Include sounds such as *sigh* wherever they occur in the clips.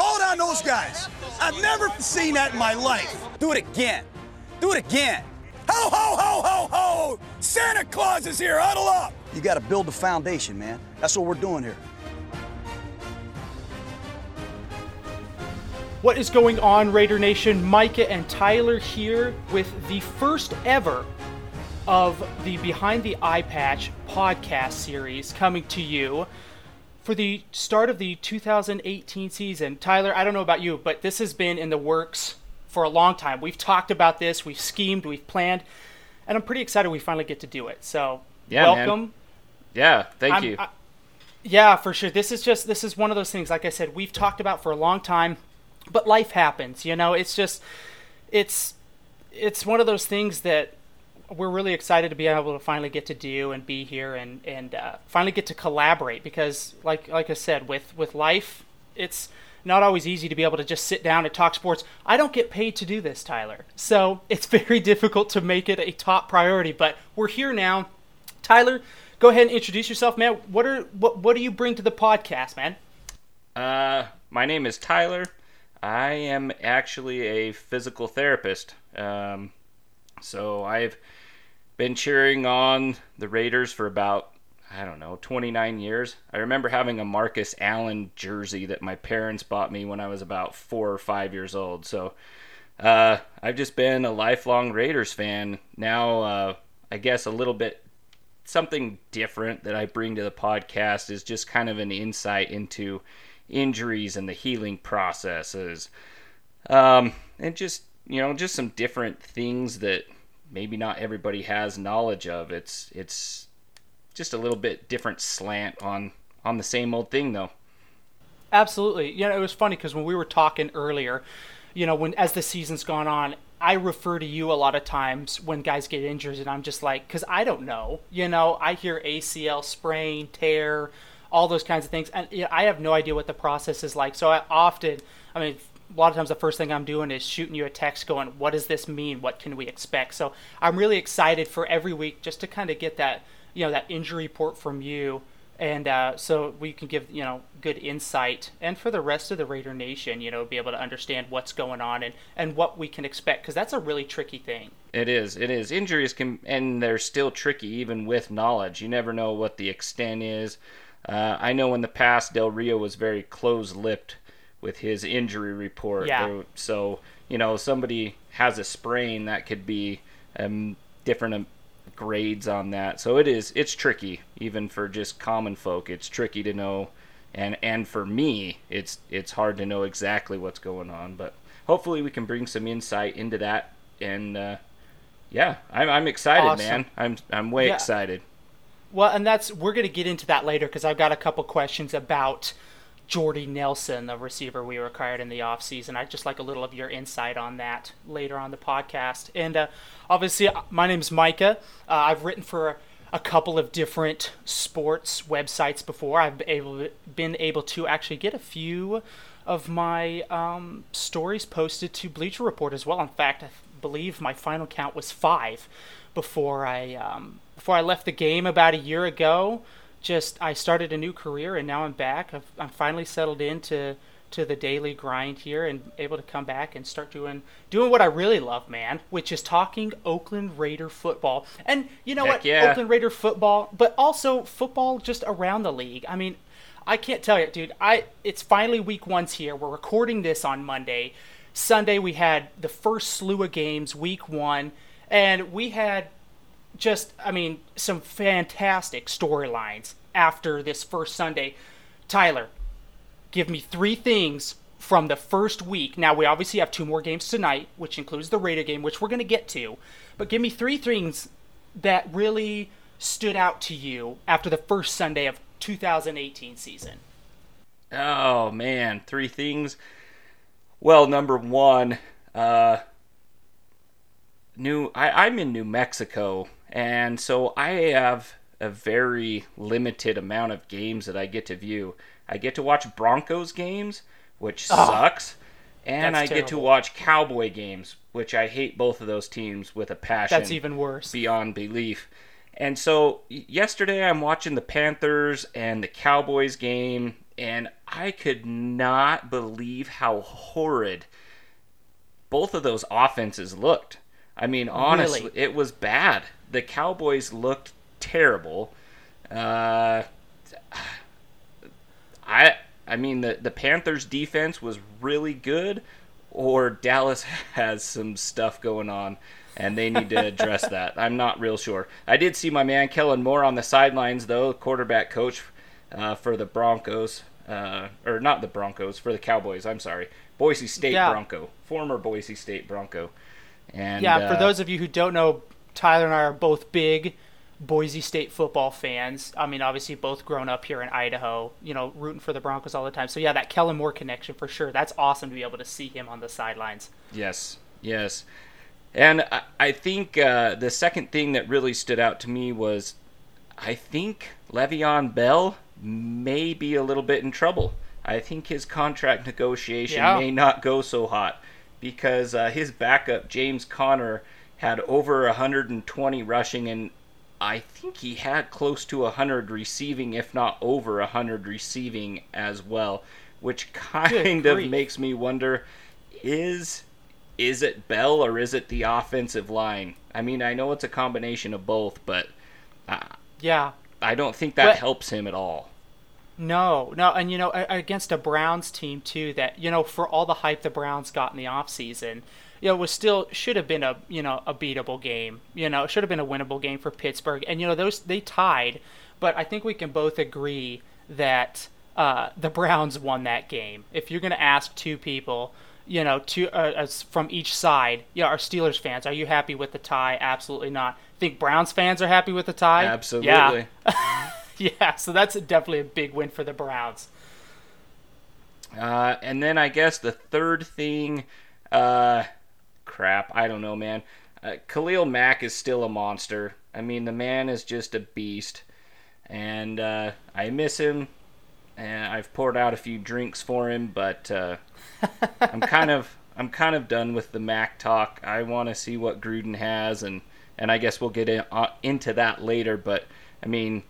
Call it on those guys. I've never seen that in my life. Do it again. Do it again. Ho, ho, ho, ho, ho! Santa Claus is here. Huddle up. You got to build the foundation, man. That's what we're doing here. What is going on, Raider Nation? Micah and Tyler here with the first ever of the Behind the Eye Patch podcast series coming to you for the start of the 2018 season. Tyler, I don't know about you, but this has been in the works for a long time. We've talked about this, we've schemed, we've planned, and I'm pretty excited we finally get to do it. So, Yeah, man. welcome. Yeah, thank I'm- you. I- yeah, for sure. This is just this is one of those things. Like I said, we've talked about for a long time, but life happens. You know, it's just it's it's one of those things that we're really excited to be able to finally get to do and be here and and uh, finally get to collaborate because like like I said with with life it's not always easy to be able to just sit down and talk sports. I don't get paid to do this, Tyler. So, it's *laughs* very difficult to make it a top priority, but we're here now. Tyler, go ahead and introduce yourself, man. What are what what do you bring to the podcast, man? Uh, my name is Tyler. I am actually a physical therapist. Um, so I've been cheering on the Raiders for about I don't know 29 years. I remember having a Marcus Allen jersey that my parents bought me when I was about four or five years old. So uh, I've just been a lifelong Raiders fan. Now, uh, I guess a little bit something different that I bring to the podcast is just kind of an insight into injuries and the healing processes. Um, and just, you know, just some different things that maybe not everybody has knowledge of. It's it's just a little bit different slant on on the same old thing though. Absolutely. You know, it was funny because when we were talking earlier, you know, when as the season's gone on, I refer to you a lot of times when guys get injured, and I'm just like, because I don't know. You know, I hear ACL sprain, tear, all those kinds of things, and you know, I have no idea what the process is like. So I often, I mean, a lot of times the first thing I'm doing is shooting you a text going, what does this mean? What can we expect? So I'm really excited for every week just to kind of get that, you know, that injury report from you and uh, so we can give you know good insight and for the rest of the raider nation you know be able to understand what's going on and and what we can expect because that's a really tricky thing It is. It is. Injuries can, and they're still tricky even with knowledge. You never know what the extent is. Uh, I know in the past Del Rio was very close-lipped with his injury report. Yeah. So you know, somebody has a sprain that could be um, different um, grades on that. So it is. It's tricky even for just common folk. It's tricky to know, and and for me, it's it's hard to know exactly what's going on. But hopefully, we can bring some insight into that and. Uh, yeah, I'm, I'm excited, Awesome. man. I'm I'm way Yeah. excited. well and that's we're going to get into that later because i've got a couple questions about jordy nelson the receiver we acquired in the offseason. I'd just like a little of your insight on that later on the podcast. And uh, obviously uh, my name is micah. Uh, i've written for a couple of different sports websites before. I've been able, been able to actually get a few of my um, stories posted to bleacher report as well. In fact i believe my final count was five before I um, before I left the game about a year ago. Just I started a new career and now I'm back. I've, I'm finally settled into to the daily grind here and able to come back and start doing doing what I really love, man, which is talking Oakland Raider football. And you know Heck what, yeah. Oakland Raider football, but also football just around the league. I mean, I can't tell you, dude. I it's finally week one's here. We're recording this on Monday. Sunday we had the first slew of games, week one, and we had just I mean some fantastic storylines after this first Sunday. Tyler, give me three things from the first week. Now we obviously have two more games tonight, which includes the Raider game, which we're going to get to. But give me three things that really stood out to you after the first Sunday of 2018 season. Oh man, three things. Well, number one, uh, new. I, I'm in New Mexico, and so I have a very limited amount of games that I get to view. I get to watch Broncos games, which Oh, sucks, and I that's get to watch Cowboy games, which I hate both of those teams with a passion That's even worse. beyond belief. And so yesterday I'm watching the Panthers and the Cowboys game, and I could not believe how horrid both of those offenses looked. I mean, honestly, Really? it was bad. The Cowboys looked terrible. Uh, I I mean the the Panthers defense was really good or Dallas *laughs* has some stuff going on and they need to address *laughs* that. I'm not real sure. I did see my man Kellen Moore on the sidelines though, quarterback coach uh, for the Broncos uh, or not the Broncos for the Cowboys. I'm sorry, Boise State Yeah. Bronco, former Boise State Bronco. And yeah, uh, for those of you who don't know, Tyler and I are both big Boise State football fans. I mean, obviously, both grown up here in Idaho, you know, rooting for the Broncos all the time. So, yeah, that Kellen Moore connection for sure. That's awesome to be able to see him on the sidelines. Yes, yes. And I, I think uh, the second thing that really stood out to me was I think Le'Veon Bell may be a little bit in trouble. I think his contract negotiation Yeah. may not go so hot because uh, his backup, James Conner, had over 120 rushing and I think he had close to 100 receiving, if not over 100 receiving as well, which kind of grief. makes me wonder is is it Bell or is it the offensive line? I mean, I know it's a combination of both, but uh, Yeah. I don't think that But- helps him at all. No, no, and you know, against a Browns team too that, you know, for all the hype the Browns got in the offseason, you know, was still should have been a, you know, a beatable game. You know, it should have been a winnable game for Pittsburgh. And you know, those they tied, but I think we can both agree that uh, the Browns won that game. If you're going to ask two people, you know, two uh, from each side, yeah, our Steelers fans, are you happy with the tie? Absolutely not. Think Browns fans are happy with the tie? Absolutely. Yeah. *laughs* Yeah, so that's definitely a big win for the Browns. Uh, and then I guess the third thing, uh, crap, I don't know, man. Uh, Khalil Mack is still a monster. I mean, the man is just a beast, and uh, I miss him. And I've poured out a few drinks for him, but uh, *laughs* I'm kind of I'm kind of done with the Mack talk. I want to see what Gruden has, and and I guess we'll get in, uh, into that later. But I mean,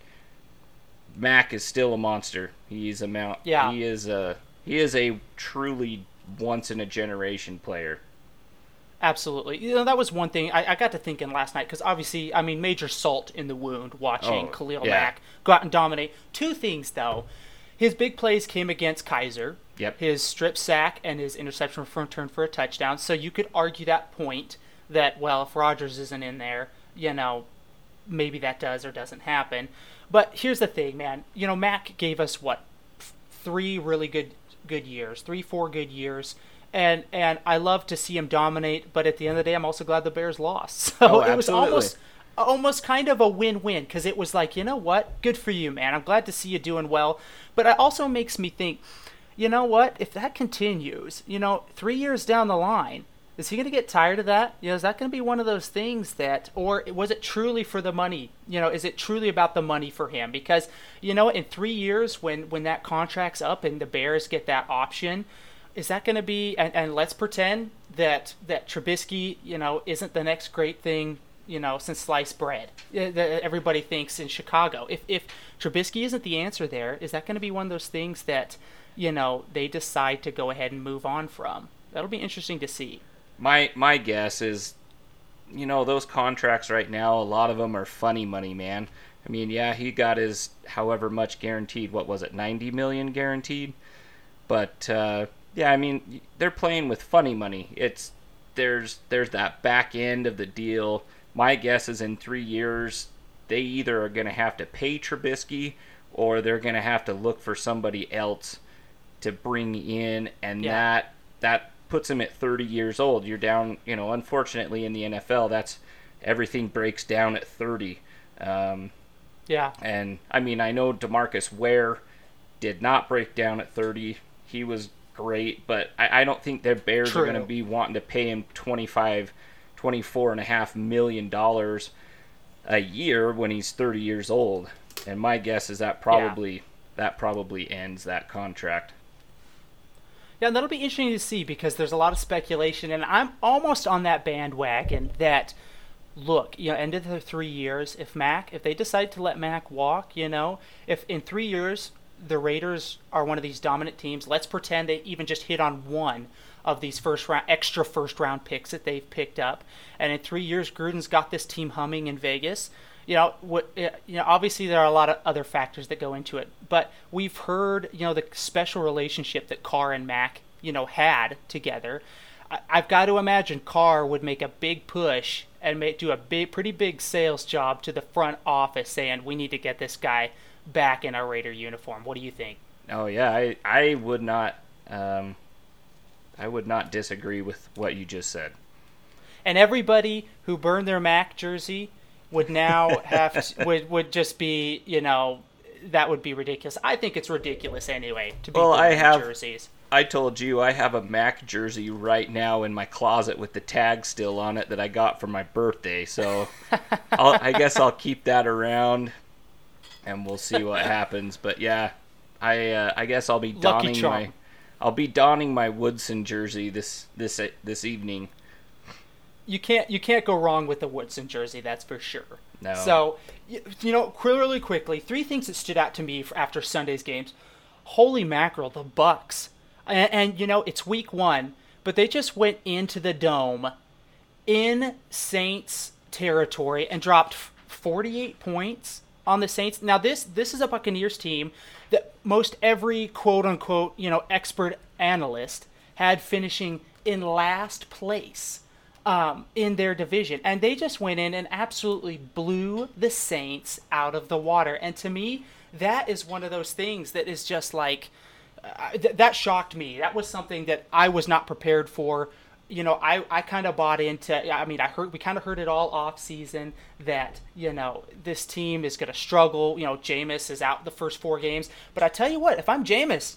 Mack is still a monster. He's a mount. Yeah. He is a he is a truly once in a generation player. Absolutely. You know, that was one thing I, I got to thinking last night because obviously, I mean, major salt in the wound watching Oh, Khalil yeah. Mack go out and dominate. Two things, though. His big plays came against Kizer. Yep. His strip sack and his interception return for a touchdown. So you could argue that point that, well, if Rodgers isn't in there, you know, maybe that does or doesn't happen. But here's the thing, man. You know, Mack gave us what f- three really good good years, three four good years, and and I love to see him dominate. But at the end of the day, I'm also glad the Bears lost. *laughs* So Oh, it was almost almost kind of a win-win because it was like, you know what, good for you, man. I'm glad to see you doing well. But it also makes me think, you know what, if that continues, you know, three years down the line. Is he going to get tired of that? You know, is that going to be one of those things that, or was it truly for the money? You know, is it truly about the money for him? Because you know, in three years, when when that contract's up and the Bears get that option, is that going to be? And, and let's pretend that that Trubisky, you know, isn't the next great thing, you know, since sliced bread. uh, That everybody thinks in Chicago. If if Trubisky isn't the answer there, is that going to be one of those things that, you know, they decide to go ahead and move on from? That'll be interesting to see. My my guess is, you know, those contracts right now, a lot of them are funny money, man. I mean, yeah, he got his however much guaranteed. What was it, ninety million guaranteed? But uh, yeah, I mean, they're playing with funny money. It's there's there's that back end of the deal. My guess is in three years, they either are going to have to pay Trubisky or they're going to have to look for somebody else to bring in, and Yeah. that that puts him at 30 years old. You're down, you know. Unfortunately, in the NFL, that's everything breaks down at 30. Um, Yeah. and I mean, I know Demarcus Ware did not break down at 30. He was great, but I, I don't think the Bears True. are going to be wanting to pay him 25, 24 and a half million dollars a year when he's 30 years old. And my guess is that probably that probably ends that contract. Yeah, and that'll be interesting to see because there's a lot of speculation, and I'm almost on that bandwagon that look, you know, end of the three years, if Mack, if they decide to let Mack walk, you know, if in three years the Raiders are one of these dominant teams, let's pretend they even just hit on one of these first round extra first round picks that they've picked up, and in three years Gruden's got this team humming in Vegas. You know, what, eh, you know, obviously there are a lot of other factors that go into it, but we've heard, you know, the special relationship that Carr and Mack, you know, had together. I, I've got to imagine Carr would make a big push and make, do a big, pretty big sales job to the front office, saying we need to get this guy back in our Raider uniform. What do you think? Oh yeah, I I would not um, I would not disagree with what you just said. And everybody who burned their Mack jersey would now *laughs* have to, would would just be you know that would be ridiculous. I think it's ridiculous anyway to be Well, I have- jerseys. I told you I have a Mack jersey right now in my closet with the tag still on it that I got for my birthday. So *laughs* I'll, I guess I'll keep that around, and we'll see what *laughs* happens. But yeah, I uh, I guess I'll be donning my I'll be donning my Woodson jersey this this this evening. you can't you can't go wrong with the Woodson jersey. That's for sure. No. So y- you know, really quickly, three things that stood out to me after Sunday's games. Holy mackerel, the Bucks, and, and you know it's week one, but they just went into the dome in Saints territory and dropped 48 points on the Saints. Now this this is a Buccaneers team that most every quote unquote, you know, expert analyst had finishing in last place um, in their division, and they just went in and absolutely blew the Saints out of the water. And to me, that is one of those things that is just like uh, th- that shocked me. That was something that I was not prepared for. You know, I, I kind of bought into. I mean, I heard we kind of heard it all off season that you know this team is going to struggle. You know, Jameis is out the first four games, but I tell you what, if I'm Jameis,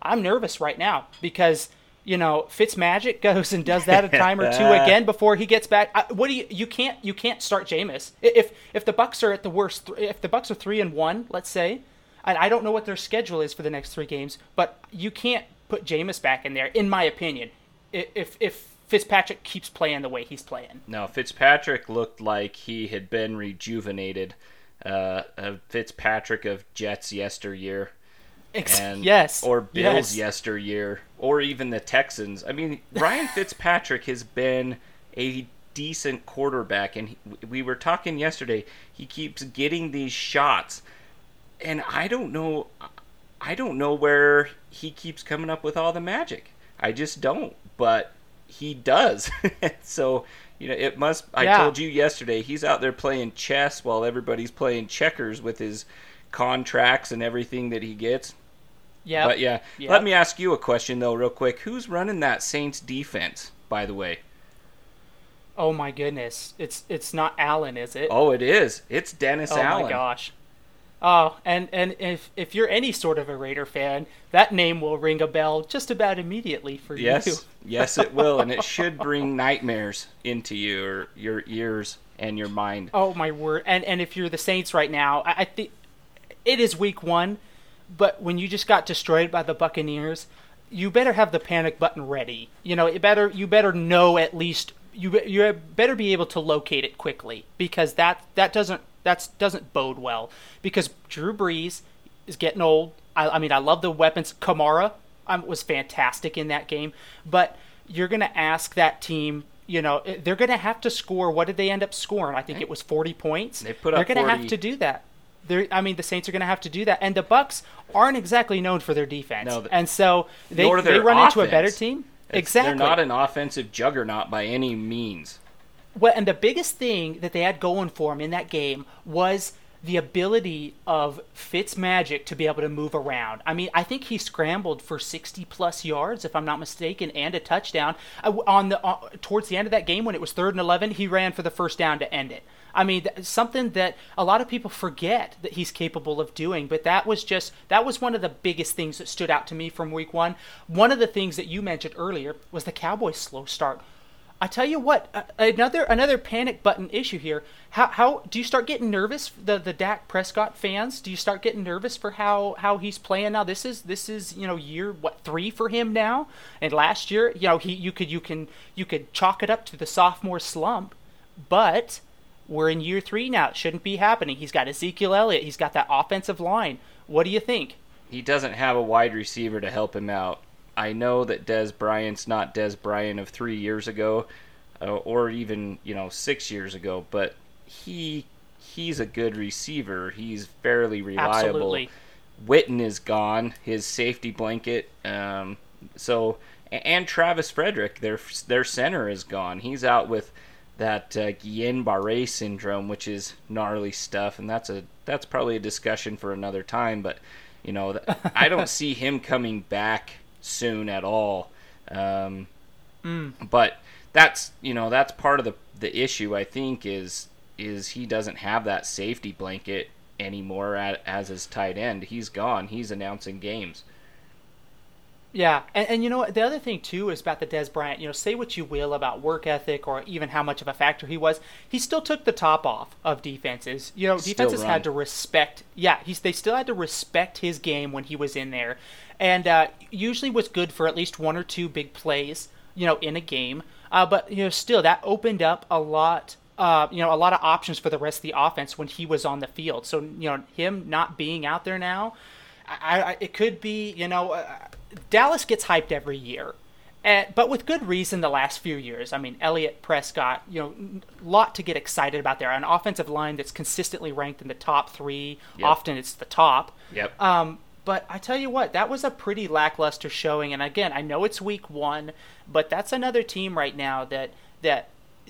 I'm nervous right now because you know Fitzmagic *laughs* goes and does that a time or two again *laughs* before he gets back. I, what do you? You can't you can't start Jameis if if the Bucks are at the worst. If the Bucks are three and one, let's say, and I don't know what their schedule is for the next three games, but you can't put Jameis back in there, in my opinion. If if Fitzpatrick keeps playing the way he's playing. No, Fitzpatrick looked like he had been rejuvenated. Uh, Fitzpatrick of Jets yesteryear. Ex- and yes. or Bills yes. yesteryear, or even the Texans. I mean, Ryan *laughs* Fitzpatrick has been a decent quarterback, and he, we were talking yesterday. He keeps getting these shots, and I don't know, I don't know where he keeps coming up with all the magic. I just don't, but he does. *laughs* so you know, it must. I Yeah. told you yesterday. He's out there playing chess while everybody's playing checkers with his contracts and everything that he gets. Yeah. But yeah, Yep. let me ask you a question though, real quick. Who's running that Saints defense, by the way? Oh my goodness. It's it's not Allen, is it? Oh, it is. It's Dennis Oh Allen. Oh my gosh. Oh, and and if if you're any sort of a Raider fan, that name will ring a bell just about immediately for you. Yes, *laughs* yes, it will, and it should bring nightmares into your your ears and your mind. Oh my word! And and if you're the Saints right now, I, I think it is Week One, but when you just got destroyed by the Buccaneers, you better have the panic button ready. You know, it better you better know at least you you better be able to locate it quickly because that that doesn't that's doesn't bode well because Drew Brees is getting old. I, I mean, I love the weapons. Kamara um, was fantastic in that game, but you're gonna ask that team. You know, eh, they're going to have to score. What did they end up scoring? I think it was 40 points. They put up They're going to have to do that. They're, I mean, the Saints are going to have to do that, and the Bucks aren't exactly known for their defense. No, th- and so they, they run into a better team. It's- exactly. They're not an offensive juggernaut by any means. Well, and the biggest thing that they had going for him in that game was the ability of Fitz Magic to be able to move around. I mean, I think he scrambled for 60 plus yards, if I'm not mistaken, and a touchdown. Uh, on the uh, towards the end of that game, when it was third and 11, he ran for the first down to end it. I mean, something that a lot of people forget that he's capable of doing. But that was just that was one of the biggest things that stood out to me from Week One. One of the things that you mentioned earlier was the Cowboys' slow start. I tell you what, uh, another another panic button issue here. How how do you start getting nervous? The the Dak Prescott fans, do you start getting nervous for how how he's playing now? This is this is you know year what three for him now, and last year you know he you could you can you could chalk it up to the sophomore slump, but we're in year three now. It shouldn't be happening. He's got Ezekiel Elliott. He's got that offensive line. What do you think? He doesn't have a wide receiver to help him out. I know that Dez Bryant's not Dez Bryant of three years ago, uh, or even you know six years ago, but he he's a good receiver. He's fairly reliable. Absolutely. Witten is gone, his safety blanket. Um, so and Travis Frederick, their their center is gone. He's out with that uh, Guillain-Barré syndrome, which is gnarly stuff, and that's a that's probably a discussion for another time. But you know, I don't *laughs* see him coming back soon at all. Um, mm. But that's you know that's part of the the issue. I think is is he doesn't have that safety blanket anymore at, as his tight end. He's gone. He's announcing games. Yeah, and, and you know what? The other thing too is about the Dez Bryant. You know, say what you will about work ethic or even how much of a factor he was, he still took the top off of defenses. You know, defenses had to respect. Yeah, he's they still had to respect his game when he was in there, and uh, usually was good for at least one or two big plays. You know, in a game. Uh, but you know, still that opened up a lot. Uh, you know, a lot of options for the rest of the offense when he was on the field. So you know, him not being out there now, I, I, it could be you know uh, Dallas gets hyped every year, and, but with good reason the last few years. I mean, Elliott, Prescott, you know, a lot to get excited about there. An offensive line that's consistently ranked in the top three. Yep. Often it's the top. Yep. Um, but I tell you what, that was a pretty lackluster showing. And again, I know it's week one, but that's another team right now that that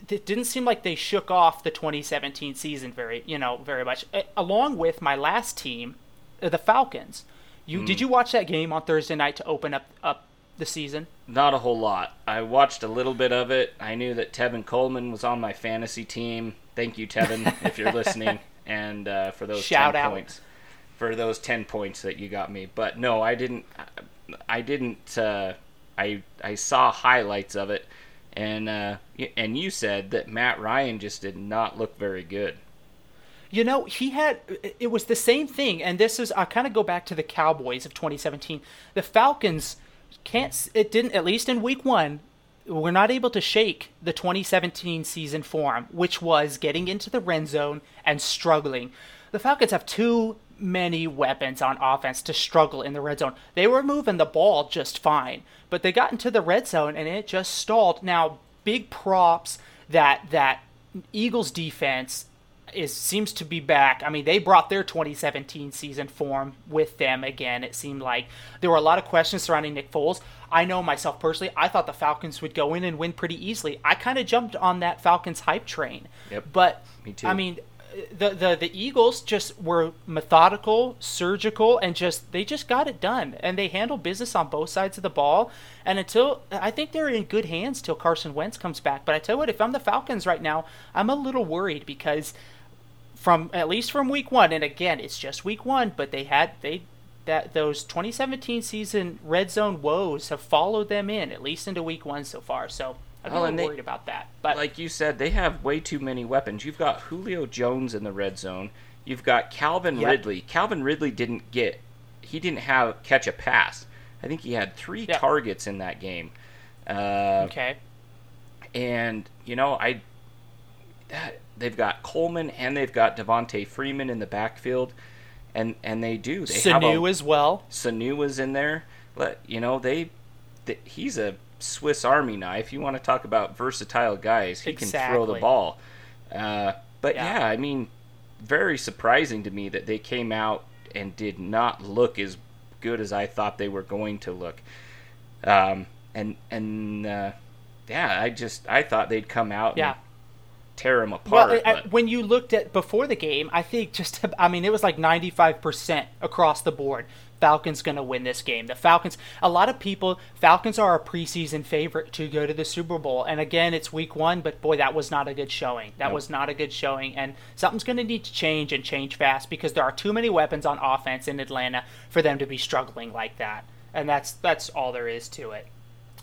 it didn't seem like they shook off the 2017 season very, you know, very much. Along with my last team, uh, the Falcons. You mm. did you watch that game on Thursday night to open up up the season? Not a whole lot. I watched a little bit of it. I knew that Tevin Coleman was on my fantasy team. Thank you, Tevin, if you're *laughs* listening, and uh, for those Shout 10 out. points, for those ten points that you got me. But no, I didn't. I didn't. Uh, I I saw highlights of it, and uh, and you said that Matt Ryan just did not look very good. You know, he had it was the same thing, and this is I kind of go back to the Cowboys of 2017. The Falcons can't it didn't at least in week 1 we're not able to shake the 2017 season form, which was getting into the red zone and struggling. The Falcons have too many weapons on offense to struggle in the red zone. They were moving the ball just fine, but they got into the red zone and it just stalled. Now, big props that that Eagles defense is seems to be back. I mean, they brought their 2017 season form with them again. It seemed like there were a lot of questions surrounding Nick Foles. I know myself personally, I thought the Falcons would go in and win pretty easily. I kind of jumped on that Falcons hype train. Yep. But Me too. I mean, the, the the Eagles just were methodical, surgical, and just they just got it done, and they handle business on both sides of the ball. And until I think they're in good hands till Carson Wentz comes back. But I tell you what, if I'm the Falcons right now, I'm a little worried because from at least from week one, and again, it's just week one, but they had they that those 2017 season red zone woes have followed them in at least into week one so far. So I'm well, really worried about that. But like you said, they have way too many weapons. You've got Julio Jones in the red zone. You've got Calvin yep. Ridley. Calvin Ridley didn't get he didn't have catch a pass. I think he had three yep. targets in that game. Uh, okay. And you know I that they've got Coleman and they've got Devonta Freeman in the backfield, and and they do. They Sanu have a, as well. Sanu was in there. But you know they, they, he's a Swiss Army knife. You want to talk about versatile guys? He exactly. can throw the ball. Uh, but yeah. yeah, I mean, very surprising to me that they came out and did not look as good as I thought they were going to look. Um, and and uh, yeah, I just I thought they'd come out yeah tear them apart. Well, I, when you looked at before the game, I think just *laughs* I mean it was like 95% across the board. Falcons going to win this game. The Falcons, a lot of people, Falcons are a preseason favorite to go to the Super Bowl. And again, it's week one, but boy, that was not a good showing. That nope. was not a good showing. And something's going to need to change and change fast because there are too many weapons on offense in Atlanta for them to be struggling like that. And that's that's all there is to it.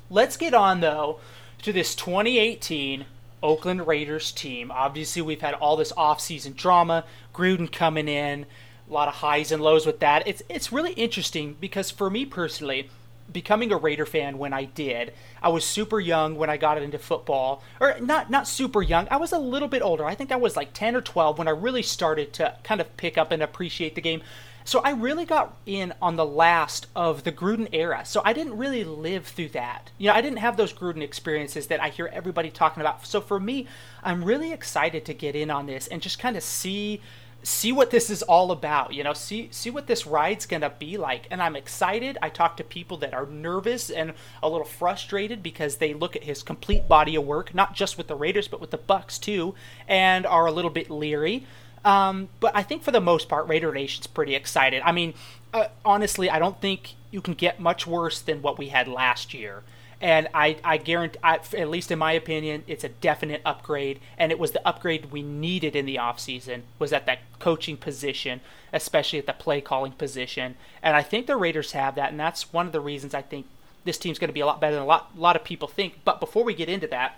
Let's get on though to this 2018 Oakland Raiders team. Obviously, we've had all this offseason drama, Gruden coming in, a lot of highs and lows with that. It's it's really interesting because for me personally, becoming a Raider fan when I did, I was super young when I got into football, or not not super young. I was a little bit older. I think I was like 10 or 12 when I really started to kind of pick up and appreciate the game. So I really got in on the last of the Gruden era. So I didn't really live through that. You know, I didn't have those Gruden experiences that I hear everybody talking about. So for me, I'm really excited to get in on this and just kind of see see what this is all about you know see see what this ride's gonna be like and i'm excited i talk to people that are nervous and a little frustrated because they look at his complete body of work not just with the raiders but with the bucks too and are a little bit leery um, but I think for the most part, Raider Nation's pretty excited. I mean, uh, honestly, I don't think you can get much worse than what we had last year. And I, I guarantee, I, at least in my opinion, it's a definite upgrade. And it was the upgrade we needed in the offseason, was at that coaching position, especially at the play calling position. And I think the Raiders have that. And that's one of the reasons I think this team's going to be a lot better than a lot, a lot of people think. But before we get into that,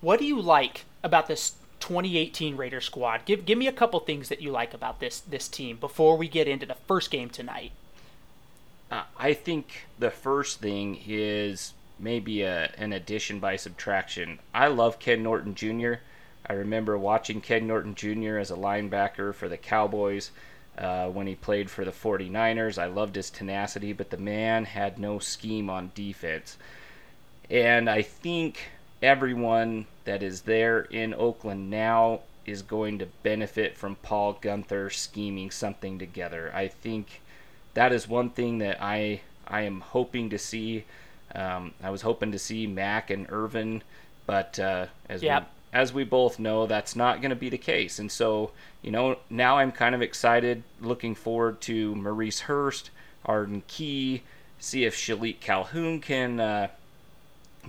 what do you like about this 2018 Raider squad. Give give me a couple things that you like about this this team before we get into the first game tonight. Uh, I think the first thing is maybe a, an addition by subtraction. I love Ken Norton Jr. I remember watching Ken Norton Jr. as a linebacker for the Cowboys uh, when he played for the 49ers. I loved his tenacity, but the man had no scheme on defense. And I think everyone that is there in Oakland now is going to benefit from Paul Guenther scheming something together. I think that is one thing that I I am hoping to see. Um, I was hoping to see Mack and Irvin, but uh, as yep. we as we both know, that's not going to be the case. And so, you know, now I'm kind of excited, looking forward to Maurice Hurst, Arden Key, see if Shilique Calhoun can uh,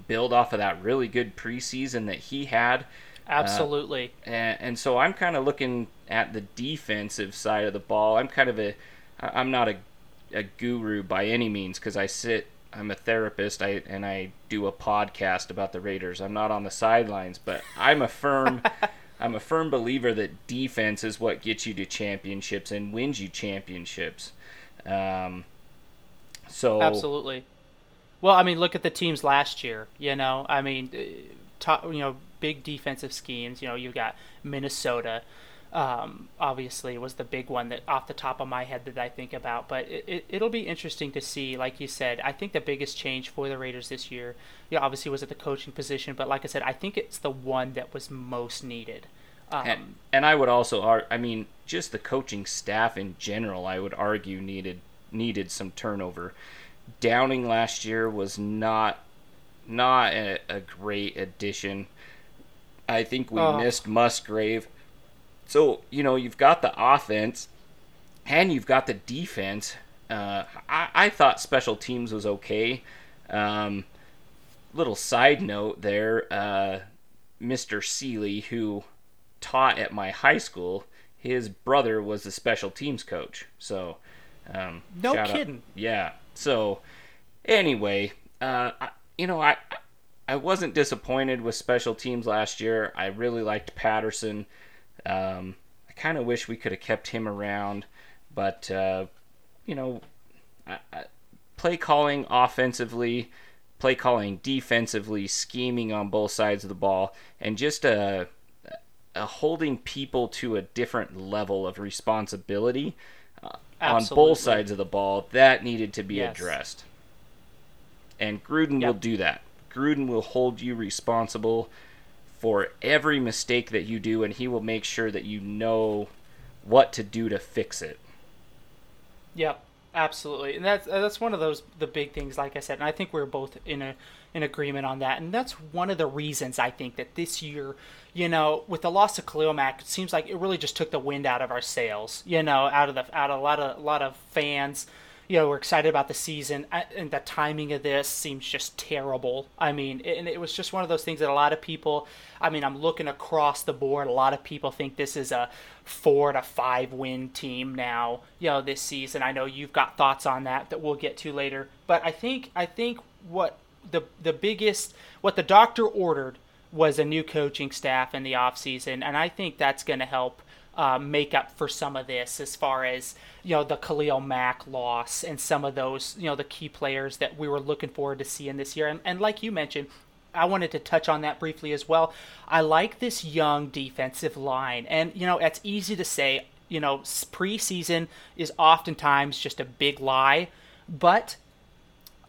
build off of that really good preseason that he had. Absolutely. Uh, and, and, so I'm kind of looking at the defensive side of the ball. I'm kind of a, I'm not a, a guru by any means because I sit, I'm a therapist, I and I do a podcast about the Raiders. I'm not on the sidelines, but I'm a firm, *laughs* I'm a firm believer that defense is what gets you to championships and wins you championships. Um, so absolutely well, I mean, look at the teams last year. You know, I mean, uh, top, you know, big defensive schemes. You know, you got Minnesota. Um, obviously, was the big one that off the top of my head that I think about. But it, it, will be interesting to see. Like you said, I think the biggest change for the Raiders this year, know, obviously was at the coaching position. But like I said, I think it's the one that was most needed. Um, and, and I would also, I mean, just the coaching staff in general, I would argue needed needed some turnover. Downing last year was not not a, a great addition. I think we oh. missed Musgrave. So you know you've got the offense, and you've got the defense. Uh, I, I thought special teams was okay. Um, little side note there, uh, Mr. Seeley, who taught at my high school, his brother was the special teams coach. So, um, no kidding. Out. Yeah. So, anyway, uh, I, you know, I I wasn't disappointed with special teams last year. I really liked Patterson. Um, I kind of wish we could have kept him around, but uh, you know, I, I, play calling offensively, play calling defensively, scheming on both sides of the ball, and just a, a holding people to a different level of responsibility on both sides of the ball, that needed to be yes. addressed. And Gruden yep. will do that. Gruden will hold you responsible for every mistake that you do, and he will make sure that you know what to do to fix it. Yep, absolutely, and that's uh, that's one of those the big things. Like I said, and I think we're both in a in agreement on that. And that's one of the reasons I think that this year, you know, with the loss of Khalil Mack, it seems like it really just took the wind out of our sails. You know, out of the out of a lot of a lot of fans you know, we're excited about the season, uh, and the timing of this seems just terrible. I mean, and it was just one of those things that a lot of people, I mean, I'm looking across the board, a lot of people think this is a four to five win team now, you know, this season. I know you've got thoughts on that that we'll get to later, but I think, I think what the, the biggest, what the doctor ordered was a new coaching staff in the offseason, and I think that's going to help uh, make up for some of this as far as you know the Khalil Mack loss and some of those you know the key players that we were looking forward to seeing this year. And, and like you mentioned, I wanted to touch on that briefly as well. I like this young defensive line, and you know it's easy to say. You know, preseason is oftentimes just a big lie, but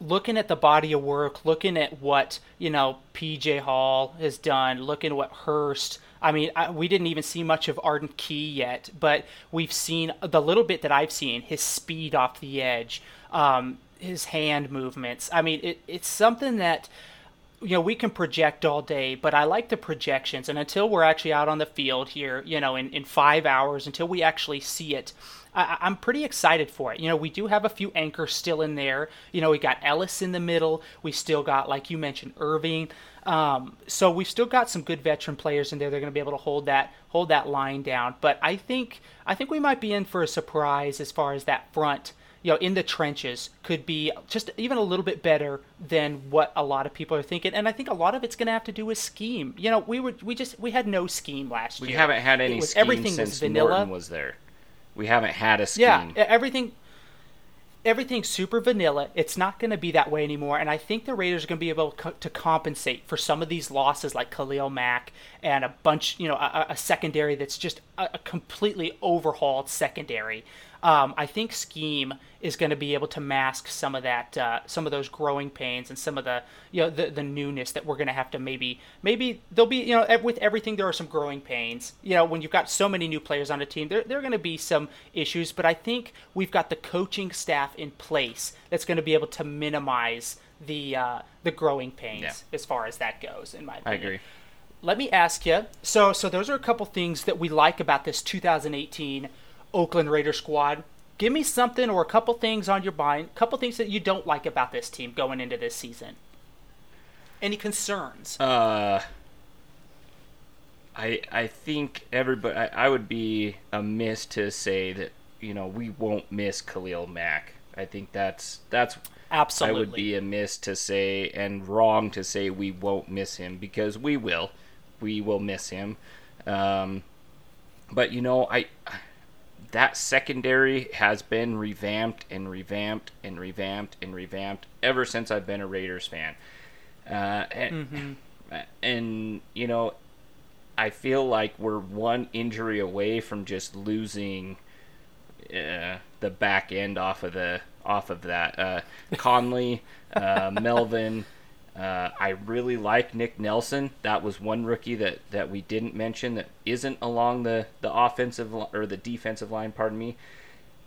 looking at the body of work, looking at what you know PJ Hall has done, looking at what Hurst I mean, I, we didn't even see much of Arden Key yet, but we've seen the little bit that I've seen his speed off the edge, um, his hand movements. I mean, it, it's something that you know we can project all day but i like the projections and until we're actually out on the field here you know in, in five hours until we actually see it I, am pretty excited for it. You know, we do have a few anchors still in there. You know, we got Ellis in the middle. We still got, like you mentioned, Irvin. Um, so we've still got some good veteran players in there. They're going to be able to hold that hold that line down. But I think I think we might be in for a surprise as far as that front. You know, in the trenches could be just even a little bit better than what a lot of people are thinking, and I think a lot of it's going to have to do with scheme. You know, we were we just we had no scheme last we year. We haven't had any was, scheme everything since was vanilla. Norton was there. We haven't had a scheme. Yeah, everything everything's super vanilla. It's not going to be that way anymore. And I think the Raiders are going to be able to compensate for some of these losses, like Khalil Mack and a bunch, you know, a, a secondary that's just a, a completely overhauled secondary um, I think Scheme is going to be able to mask some of that, uh, some of those growing pains and some of the, you know, the, the newness that we're going to have to maybe, maybe there'll be, you know, with everything there are some growing pains. You know, when you've got so many new players on a team, there there are going to be some issues, but I think we've got the coaching staff in place that's going to be able to minimize the uh, the growing pains yeah. as far as that goes. In my opinion, I agree. Let me ask you. So so those are a couple things that we like about this 2018 Oakland Raider squad. Give me something or a couple things on your mind, a couple things that you don't like about this team going into this season. Any concerns? Uh, I I think everybody. I, I would be amiss to say that you know we won't miss Khalil Mack. I think that's that's absolutely. I would be amiss to say and wrong to say we won't miss him because we will. We will miss him. Um, but you know, I that secondary has been revamped and revamped and revamped and revamped ever since I've been a Raiders fan. Uh, and, mm-hmm. and, you know, I feel like we're one injury away from just losing uh, the back end off of the off of that. Uh, Conley, uh, *laughs* Melvin. Uh, I really like Nick Nelson. That was one rookie that, that we didn't mention that isn't along the, the offensive or the defensive line. Pardon me,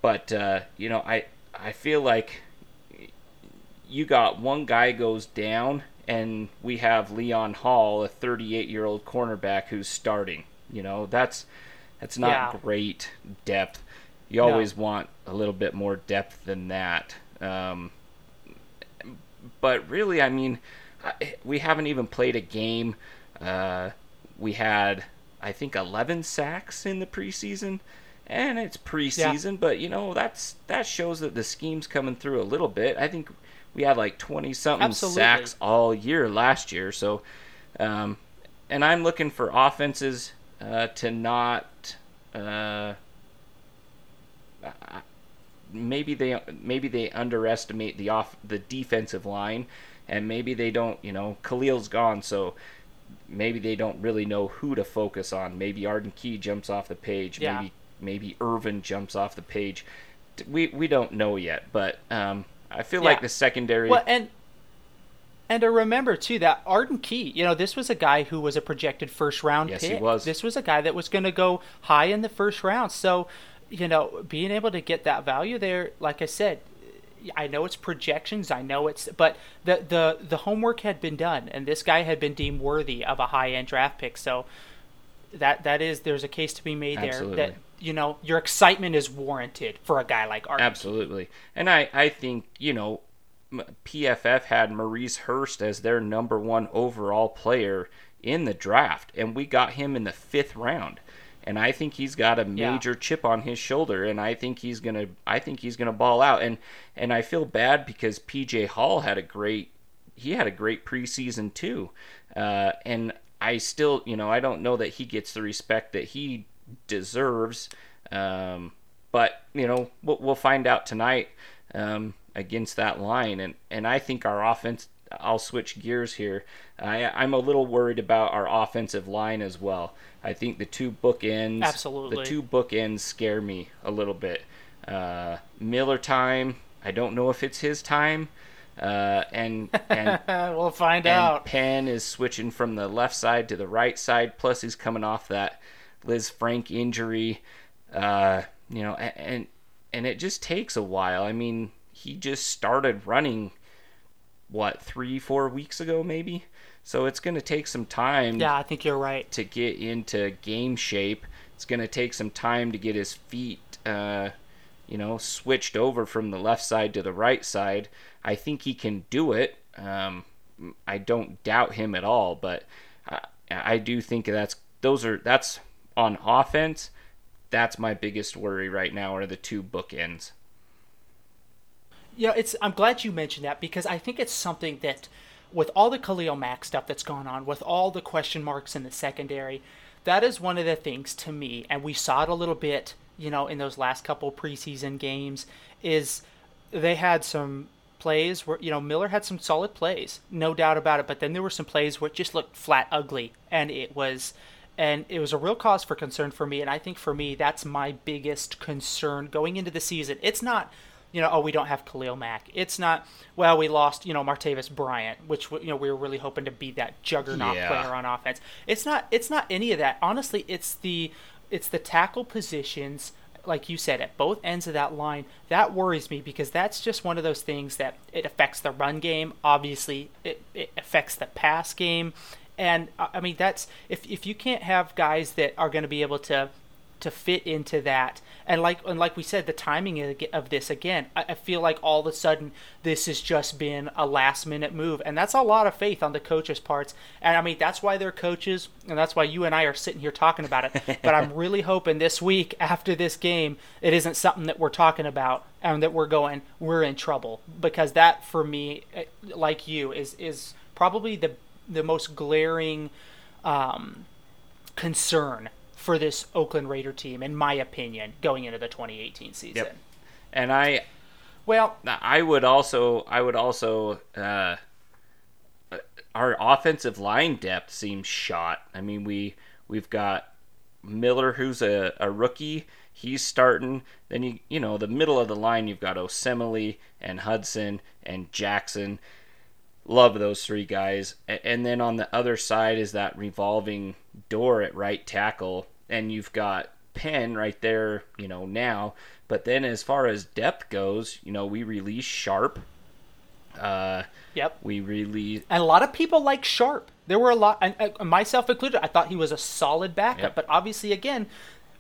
but uh, you know I I feel like you got one guy goes down and we have Leon Hall, a 38 year old cornerback who's starting. You know that's that's not yeah. great depth. You always no. want a little bit more depth than that. Um, but really, I mean, we haven't even played a game. Uh, we had, I think, 11 sacks in the preseason, and it's preseason, yeah. but you know that's that shows that the scheme's coming through a little bit. I think we had like 20 something sacks all year last year, so. Um, and I'm looking for offenses uh, to not. Uh, maybe they maybe they underestimate the off the defensive line and maybe they don't, you know, Khalil's gone, so maybe they don't really know who to focus on. Maybe Arden Key jumps off the page. Yeah. Maybe maybe Irvin jumps off the page. We we don't know yet, but um, I feel yeah. like the secondary. Well, and and to remember too that Arden Key, you know, this was a guy who was a projected first round yes, pick. He was. This was a guy that was going to go high in the first round. So, you know, being able to get that value there, like I said, I know it's projections. I know it's, but the the the homework had been done, and this guy had been deemed worthy of a high end draft pick. So that that is there's a case to be made Absolutely. there that you know your excitement is warranted for a guy like Art. Absolutely, and I I think you know PFF had Maurice Hurst as their number one overall player in the draft, and we got him in the fifth round. And I think he's got a major yeah. chip on his shoulder, and I think he's gonna. I think he's gonna ball out, and and I feel bad because PJ Hall had a great. He had a great preseason too, uh, and I still, you know, I don't know that he gets the respect that he deserves. Um, but you know, we'll, we'll find out tonight um, against that line, and and I think our offense. I'll switch gears here. I, I'm a little worried about our offensive line as well. I think the two bookends, absolutely, the two bookends scare me a little bit. Uh, Miller time. I don't know if it's his time. Uh, and and *laughs* we'll find and out. Penn is switching from the left side to the right side. Plus, he's coming off that Lisfranc injury. Uh, you know, and and it just takes a while. I mean, he just started running what three, four weeks ago, maybe. So it's going to take some time. Yeah, I think you're right. To get into game shape, it's going to take some time to get his feet, uh, you know, switched over from the left side to the right side. I think he can do it. Um, I don't doubt him at all, but I, I do think that's those are that's on offense. That's my biggest worry right now are the two bookends. Yeah, it's. I'm glad you mentioned that because I think it's something that, with all the Khalil Mack stuff that's gone on, with all the question marks in the secondary, that is one of the things to me, and we saw it a little bit, you know, in those last couple preseason games, is they had some plays where you know Miller had some solid plays, no doubt about it. But then there were some plays where it just looked flat ugly, and it was, and it was a real cause for concern for me. And I think for me, that's my biggest concern going into the season. It's not, you know, oh we don't have Khalil Mack. It's not, well we lost, you know, Martavis Bryant, which you know we were really hoping to be that juggernaut yeah. player on offense. It's not. It's not any of that. Honestly, it's the, it's the tackle positions like you said, at both ends of that line, that worries me because that's just one of those things that it affects the run game. Obviously, it, it affects the pass game. And uh, I mean, that's if, if you can't have guys that are going to be able to to fit into that. And like and like we said, the timing of this again, I feel like all of a sudden this has just been a last minute move, and that's a lot of faith on the coaches' parts. And I mean that's why they're coaches, and that's why you and I are sitting here talking about it. *laughs* but I'm really hoping this week after this game, it isn't something that we're talking about and that we're going we're in trouble because that for me, eh, like you, is is probably the the most glaring um, concern for this Oakland Raider team, in my opinion, going into the 2018 season. Yep. And I, well, I would also, I would also, uh, our offensive line depth seems shot. I mean, we we've got Miller, who's a, a rookie. He's starting. Then you you know the middle of the line, you've got Osemele and Hudson and Jackson. Love those three guys. And then on the other side is that revolving door at right tackle and you've got Penn right there, you know, now. But then as far as depth goes, you know, we release Sharpe. Uh, yep. We release. And a lot of people like Sharpe. There were a lot, and uh, myself included, I thought he was a solid backup. Yep. But obviously, again,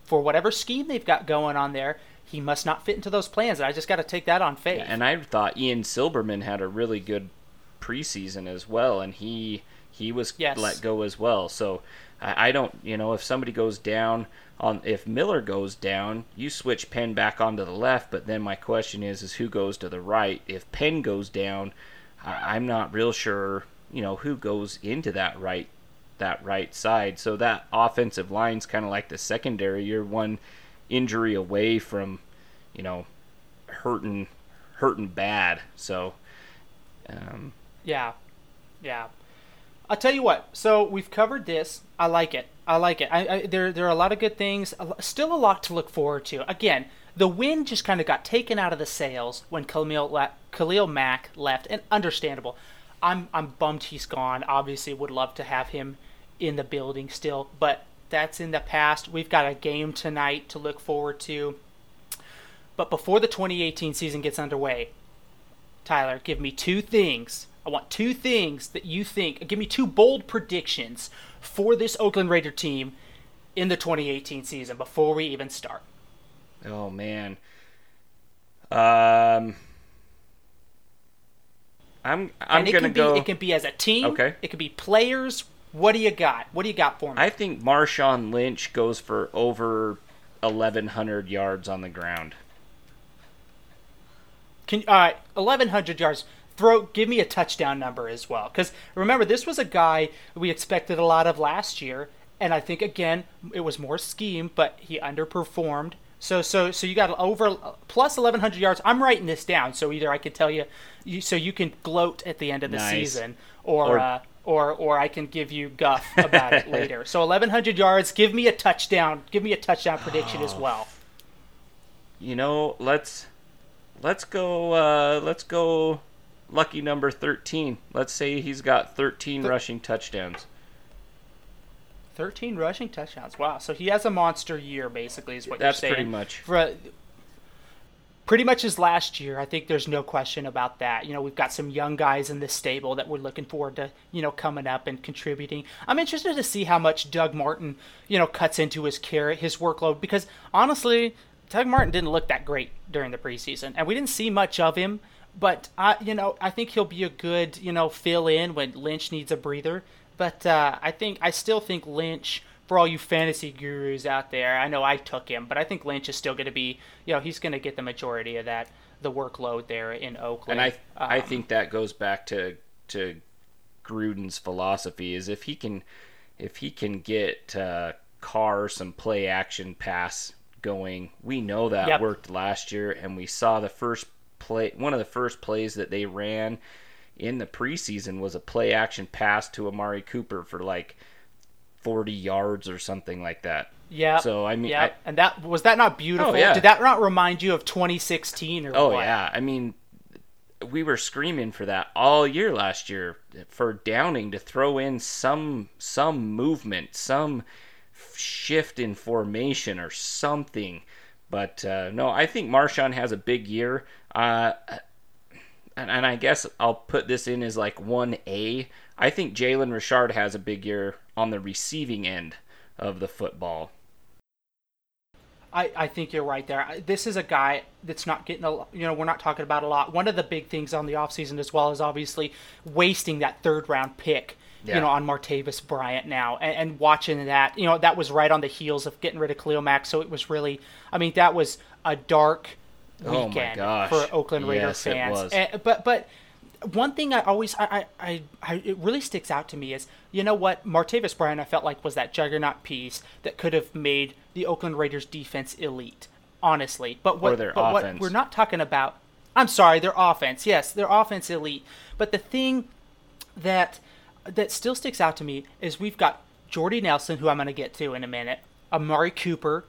for whatever scheme they've got going on there, he must not fit into those plans. And I just got to take that on faith. Yeah, and I thought Ian Silberman had a really good preseason as well, and he he was yes. let go as well. So I, I don't, you know, if somebody goes down on, if Miller goes down, you switch Penn back onto the left. But then my question is, is who goes to the right? If Penn goes down, I, I'm not real sure, you know, who goes into that right that right side. So that offensive line's kind of like the secondary. You're one injury away from, you know, hurting hurting bad. So um, yeah, yeah. I'll tell you what. So we've covered this. I like it. I like it. I, I, there, there are a lot of good things. Still a lot to look forward to. Again, the wind just kind of got taken out of the sails when Khalil, Khalil Mack left, and understandable. I'm, I'm bummed he's gone. Obviously, would love to have him in the building still, but that's in the past. We've got a game tonight to look forward to. But before the 2018 season gets underway, Tyler, give me two things. I want two things that you think. Give me two bold predictions for this Oakland Raider team in the 2018 season before we even start. Oh man. Um. I'm I'm gonna can go. Be, it can be as a team. Okay. It could be players. What do you got? What do you got for me? I think Marshawn Lynch goes for over 1,100 yards on the ground. Can right, 1,100 yards. Throw. Give me a touchdown number as well, because remember this was a guy we expected a lot of last year, and I think again it was more scheme, but he underperformed. So so so you got over plus 1,100 yards. I'm writing this down, so either I could tell you, you so you can gloat at the end of the Nice. season, or. Or- uh, or, or I can give you guff about it *laughs* later. So 1,100 yards. Give me a touchdown. Give me a touchdown prediction as well. You know, let's let's go uh, let's go lucky number 13. Let's say he's got 13 rushing touchdowns. 13 rushing touchdowns. Wow. So he has a monster year, basically, is what That's you're saying. pretty much. For a, pretty much his last year. I think there's no question about that. You know, we've got some young guys in this stable that we're looking forward to, you know, coming up and contributing. I'm interested to see how much Doug Martin, you know, cuts into his care, his workload, because honestly, Doug Martin didn't look that great during the preseason, and we didn't see much of him. But I, you know, I think he'll be a good, you know, fill in when Lynch needs a breather. But uh, I think I still think Lynch, for all you fantasy gurus out there, I know I took him, but I think Lynch is still going to be, you know, he's going to get the majority of that, the workload there in Oakland. And I I Um, think that goes back to to Gruden's philosophy is if he can if he can get uh, Carr some play action pass going, we know that Yep. worked last year, and we saw the first play one of the first plays that they ran in the preseason was a play action pass to Amari Cooper for like 40 yards or something like that. yeah. So I mean, yeah, I- and that was that not beautiful? Oh, yeah. Did that not remind you of 2016 or Oh what? yeah, I mean, we were screaming for that all year last year for Downing to throw in some some movement, some shift in formation or something. But uh, no, I think Marshawn has a big year. Uh, and, and I guess I'll put this in as like one A. I think Jalen Richard has a big year on the receiving end of the football. I, I think you're right there. This is a guy that's not getting a you know, we're not talking about a lot. One of the big things on the offseason as well is obviously wasting that third round pick, Yeah. you know, on Martavis Bryant now and, and watching that, you know, that was right on the heels of getting rid of Khalil Mack. So it was really, I mean, that was a dark Oh weekend gosh. for Oakland Raider Yes, it fans. was. And- but, but, one thing I always I, I, I, it really sticks out to me is you know what Martavis Bryant I felt like was that juggernaut piece that could have made the Oakland Raiders defense elite honestly but what their but what we're not talking about I'm sorry their offense yes their offense elite but the thing that that still sticks out to me is we've got Jordy Nelson who I'm going to get to in a minute Amari Cooper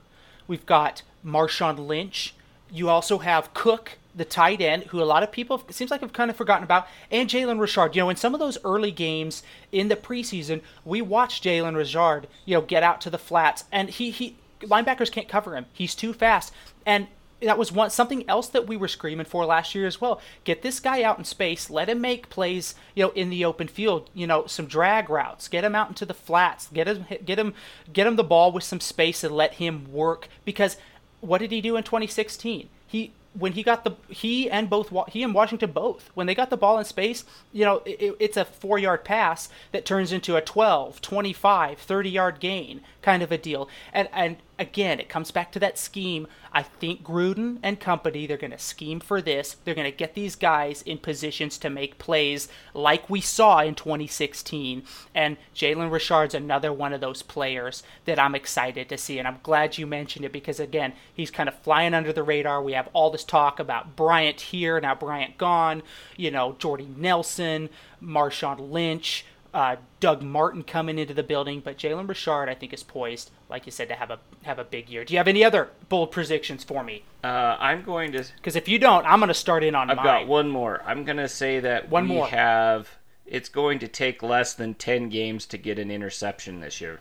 we've got Marshawn Lynch you also have Cook the tight end, who a lot of people seems like have kind of forgotten about, and Jalen Richard. You know, in some of those early games in the preseason, we watched Jalen Richard, you know, get out to the flats, and he he linebackers can't cover him. He's too fast, and that was one something else that we were screaming for last year as well. Get this guy out in space, let him make plays, you know, in the open field. You know, some drag routes, get him out into the flats, get him get him get him the ball with some space and let him work. Because what did he do in 2016? He when he got the he and both he and Washington both when they got the ball in space you know it, it's a 4 yard pass that turns into a 12 25 30 yard gain kind of a deal and and again it comes back to that scheme. I think Gruden and company they're going to scheme for this. They're going to get these guys in positions to make plays like we saw in 2016 and Jalen Richard's another one of those players that I'm excited to see and I'm glad you mentioned it because again he's kind of flying under the radar. We have all this talk about Bryant here now Bryant gone you know Jordy Nelson Marshawn Lynch uh, Doug Martin coming into the building, but Jalen Richard, I think, is poised, like you said, to have a have a big year. Do you have any other bold predictions for me? Uh, I'm going to Because if you don't, I'm going to start in on I've mine. got one more. I'm gonna say that One we more. have. It's going to take less than ten games to get an interception this year.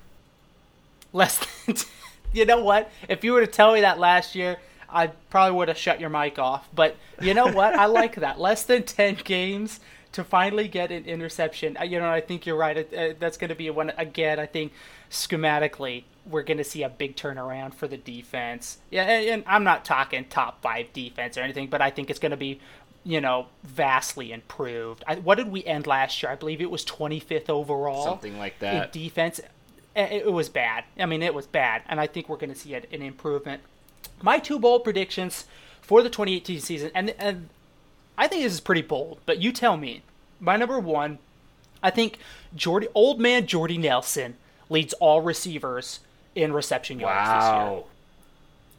Less than. *laughs* you know what? If you were to tell me that last year, I probably would have shut your mic off. But you know what? I like that. Less than 10 games to finally get an interception. Uh, You know, I think you're right. Uh, That's going to be one, again, I think schematically, we're going to see a big turnaround for the defense. Yeah, and, I'm not talking top five defense or anything, but I think it's going to be, you know, vastly improved. I, what did we end last year? I believe it was 25th overall. Something like In that. defense, it, it was bad. I mean, it was bad, and I think we're going to see an an improvement. My two bold predictions for the 2018 season, and and I think this is pretty bold, but you tell me. My number one, I think Jordy, old man Jordy Nelson leads all receivers in reception yards this year. Wow.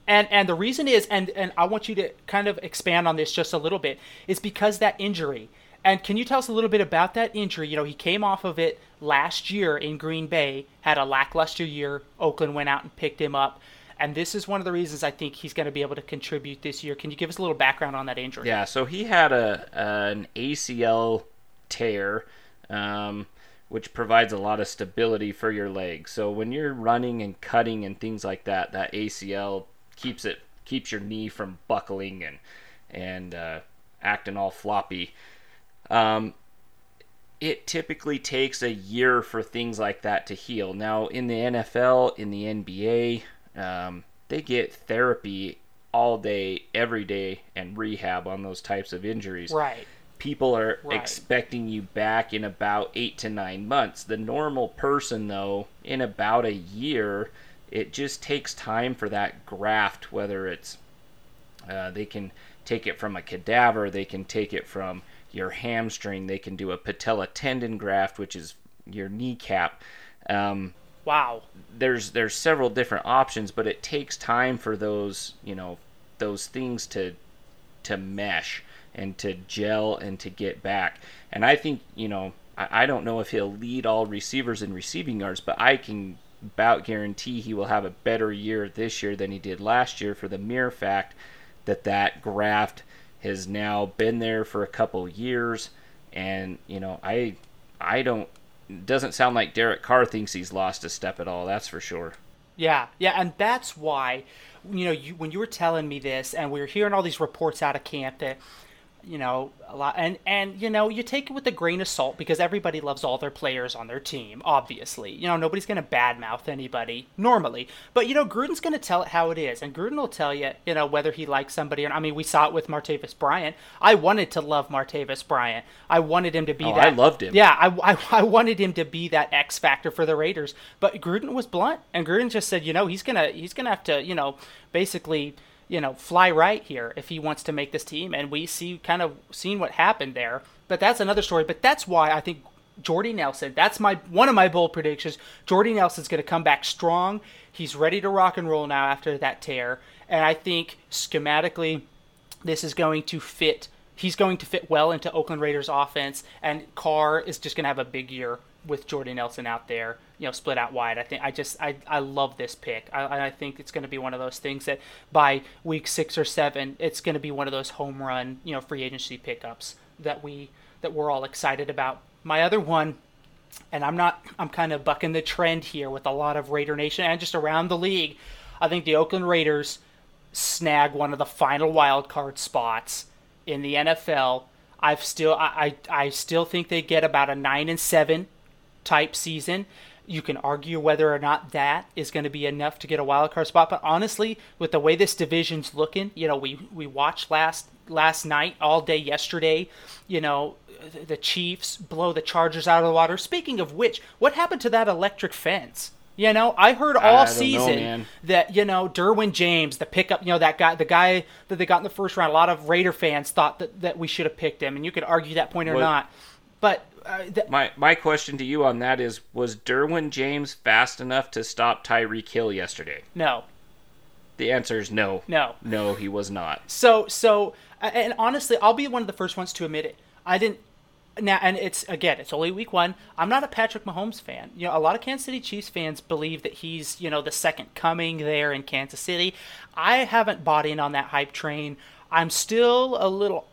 And and the reason is, and and I want you to kind of expand on this just a little bit, is because that injury. And can you tell us a little bit about that injury? You know, he came off of it last year in Green Bay, had a lackluster year. Oakland went out and picked him up. And this is one of the reasons I think he's going to be able to contribute this year. Can you give us a little background on that injury? Yeah, so he had a an ACL tear, um, which provides a lot of stability for your leg. So when you're running and cutting and things like that, that ACL keeps it keeps your knee from buckling and and uh, acting all floppy. Um, it typically takes a year for things like that to heal. Now, in the NFL, in the NBA, um, they get therapy all day, every day, and rehab on those types of injuries. Right. People are Right. expecting you back in about eight to nine months. The normal person, though, in about a year, it just takes time for that graft, whether it's uh, they can take it from a cadaver, they can take it from your hamstring, they can do a patella tendon graft, which is your kneecap. Um, Wow. there's there's several different options, but it takes time for those you know those things to to mesh and to gel and to get back. And I think you know I, I don't know if he'll lead all receivers in receiving yards, but I can about guarantee he will have a better year this year than he did last year for the mere fact that that graft has now been there for a couple years and you know I I don't doesn't sound like Derek Carr thinks he's lost a step at all that's for sure. Yeah, yeah, and that's why, you know, you, when you were telling me this, and we were hearing all these reports out of camp that, you know, a lot, and and you know, you take it with a grain of salt because everybody loves all their players on their team. Obviously, you know, nobody's gonna badmouth anybody normally, but you know, Gruden's gonna tell it how it is, and Gruden will tell you, you know, whether he likes somebody or. not. I mean, we saw it with Martavis Bryant. I wanted to love Martavis Bryant. I wanted him to be Oh, that. I loved him. Yeah, I, I, *laughs* I wanted him to be that X factor for the Raiders, but Gruden was blunt, and Gruden just said, you know, he's gonna he's gonna have to, you know, basically, you know, fly right here if he wants to make this team, and we see kind of seen what happened there. But that's another story. But that's why I think Jordy Nelson. That's my one of my bold predictions. Jordy Nelson's going to come back strong. He's ready to rock and roll now after that tear, and I think schematically, this is going to fit. He's going to fit well into Oakland Raiders offense, and Carr is just going to have a big year with Jordy Nelson out there, you know, split out wide. I think I just I, I love this pick. I, I think it's going to be one of those things that by week six or seven, it's going to be one of those home run, you know, free agency pickups that we that we're all excited about. My other one and I'm not I'm kind of bucking the trend here with a lot of Raider Nation and just around the league. I think the Oakland Raiders snag one of the final wild card spots in the NFL. I've still I, I, I still think they get about a nine and seven type season. You can argue whether or not that is going to be enough to get a wild card spot, but honestly, with the way this division's looking, you know, we we watched last last night all day yesterday, you know, the Chiefs blow the Chargers out of the water. Speaking of which, what happened to that electric fence? You know, I heard all I don't know, season that you know Derwin James, the pickup, you know that guy, the guy that they got in the first round. A lot of Raider fans thought that, that we should have picked him, and you could argue that point or What- not. But uh, th- my my question to you on that is was Derwin James fast enough to stop Tyreek Hill yesterday no, the answer is no no. no he was not So so and honestly, I'll be one of the first ones to admit it. I didn't now and it's again, it's only week 1. I'm not a Patrick Mahomes fan. You know, a lot of Kansas City Chiefs fans believe that he's, you know, the second coming there in Kansas City. I haven't bought in on that hype train. I'm still a little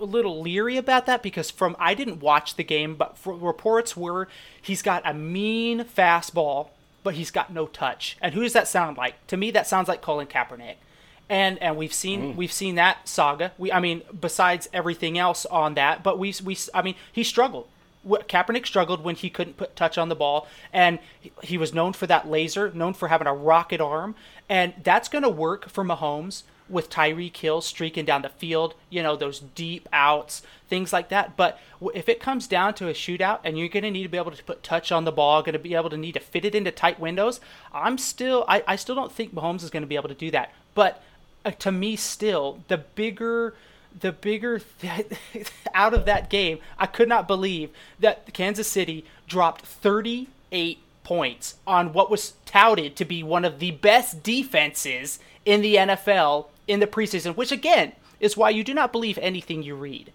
a little leery about that because from I didn't watch the game, but reports were he's got a mean fastball, but he's got no touch. And who does that sound like? To me, that sounds like Colin Kaepernick. and and we've seen mm. we've seen that saga. We I mean besides everything else on that, but we we I mean he struggled. Kaepernick struggled when he couldn't put touch on the ball, and he was known for that laser, known for having a rocket arm, and that's going to work for Mahomes with Tyreek Hill streaking down the field, you know, those deep outs, things like that. But if it comes down to a shootout and you're going to need to be able to put touch on the ball, going to be able to need to fit it into tight windows, I'm still, I, I still don't think Mahomes is going to be able to do that. But uh, to me, still, the bigger, the bigger th- *laughs* out of that game, I could not believe that Kansas City dropped 38 points on what was touted to be one of the best defenses in the NFL in the preseason, which again is why you do not believe anything you read.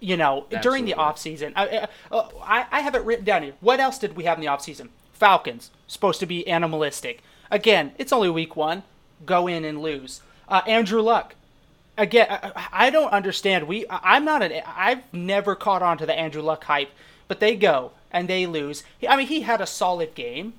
You know, Absolutely. during the offseason. I, uh, I, I have it written down here. What else did we have in the offseason? Falcons, supposed to be animalistic. Again, it's only week one. Go in and lose. Uh, Andrew Luck. Again, I, I don't understand. We, I'm not an. I've never caught on to the Andrew Luck hype, but they go and they lose. I mean, he had a solid game,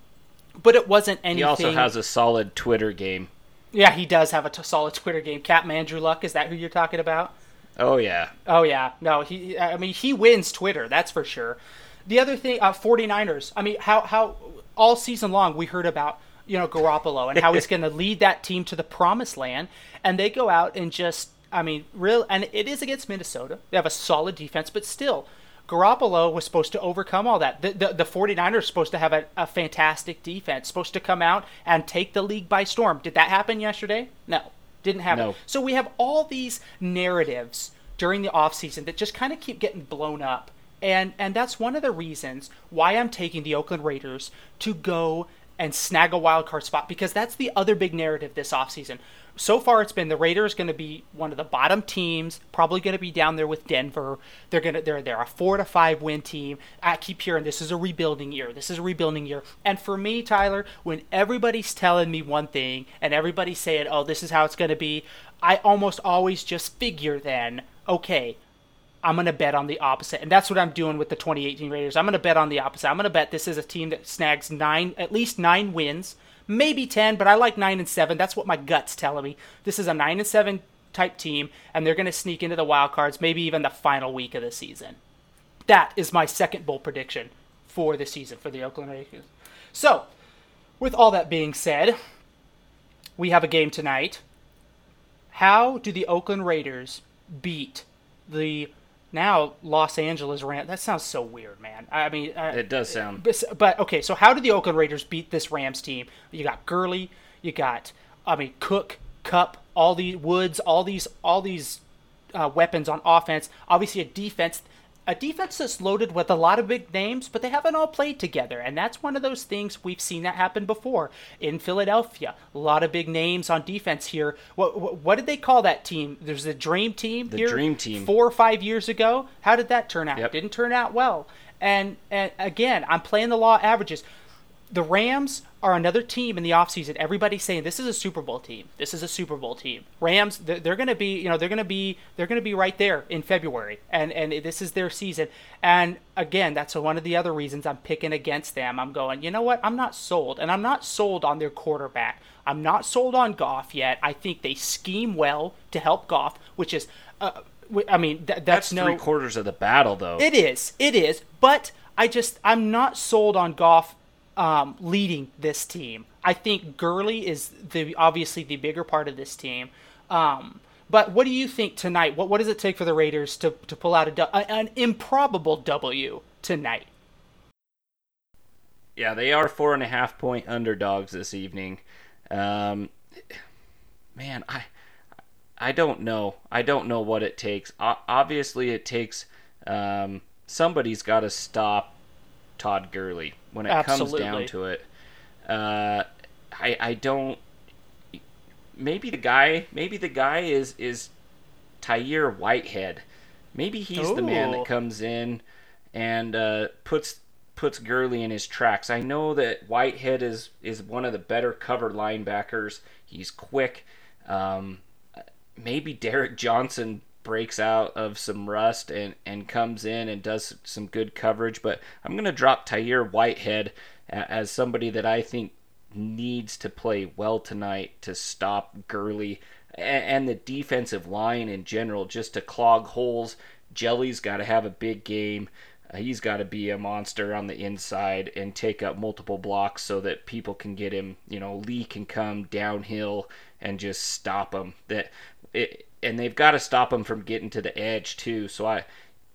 but it wasn't anything. He also has a solid Twitter game. Yeah, he does have a t- solid Twitter game. Captain Andrew Luck, is that who you're talking about? Oh yeah. Oh yeah. No, he. I mean, he wins Twitter. That's for sure. The other thing, uh, 49ers. I mean, how how all season long we heard about you know Garoppolo and how he's *laughs* going to lead that team to the promised land, and they go out and just. I mean, real, and it is against Minnesota. They have a solid defense, but still, Garoppolo was supposed to overcome all that. The, the, the 49ers are supposed to have a, a fantastic defense, supposed to come out and take the league by storm. Did that happen yesterday? No, didn't happen. No. So we have all these narratives during the offseason that just kind of keep getting blown up. And and that's one of the reasons why I'm taking the Oakland Raiders to go and snag a wild card spot because that's the other big narrative this offseason so far it's been the Raiders going to be one of the bottom teams, probably going to be down there with Denver. They're going to they're they're a 4 to 5 win team. I keep hearing this is a rebuilding year. This is a rebuilding year. And for me, Tyler, when everybody's telling me one thing and everybody's saying, "Oh, this is how it's going to be," I almost always just figure then, okay, I'm going to bet on the opposite. And that's what I'm doing with the 2018 Raiders. I'm going to bet on the opposite. I'm going to bet this is a team that snags 9 at least 9 wins maybe 10, but I like 9 and 7. That's what my gut's telling me. This is a 9 and 7 type team, and they're going to sneak into the wild cards, maybe even the final week of the season. That is my second bold prediction for the season for the Oakland Raiders. So, with all that being said, we have a game tonight. How do the Oakland Raiders beat the now Los Angeles Rams. That sounds so weird, man. I mean, uh, it does sound. But, but, okay, so how did the Oakland Raiders beat this Rams team? You got Gurley, you got I mean Cook, Kupp, all these Woods, all these all these uh, weapons on offense. Obviously, a defense a defense that's loaded with a lot of big names, but they haven't all played together. And that's one of those things we've seen that happen before in Philadelphia. A lot of big names on defense here. What what, what did they call that team? There's a dream team the here. dream team. Four or five years ago. How did that turn out? Yep. Didn't turn out well. And, and again, I'm playing the law averages the Rams are another team in the offseason. Everybody's saying this is a Super Bowl team. This is a Super Bowl team. Rams, they're, they're going to be, you know, they're going to be, they're going to be right there in February, and and this is their season. And again, that's one of the other reasons I'm picking against them. I'm going, you know what? I'm not sold, and I'm not sold on their quarterback. I'm not sold on Goff yet. I think they scheme well to help Goff, which is, uh, I mean, th- that's, that's no three quarters of the battle, though. It is, it is, but. I just I'm not sold on Goff um, leading this team. I think Gurley is the obviously the bigger part of this team. Um, but what do you think tonight? What what does it take for the Raiders to to pull out a, an improbable W tonight? Yeah, they are four and a half point underdogs this evening. Um, man, I I don't know. I don't know what it takes. O- obviously, it takes um, somebody's got to stop Todd Gurley when it Absolutely. comes down to it. Uh, I I don't. Maybe the guy. Maybe the guy is is Tahir Whitehead. Maybe he's Ooh. the man that comes in and uh, puts puts Gurley in his tracks. I know that Whitehead is is one of the better cover linebackers. He's quick. Um, maybe Derrick Johnson breaks out of some rust and, and comes in and does some good coverage. But I'm going to drop Tahir Whitehead as somebody that I think needs to play well tonight to stop Gurley. and the defensive line in general just to clog holes. Jelly's got to have a big game. Uh, he's got to be a monster on the inside and take up multiple blocks so that people can get him. You know, Lee can come downhill and just stop him. That it, and they've got to stop him from getting to the edge too. So I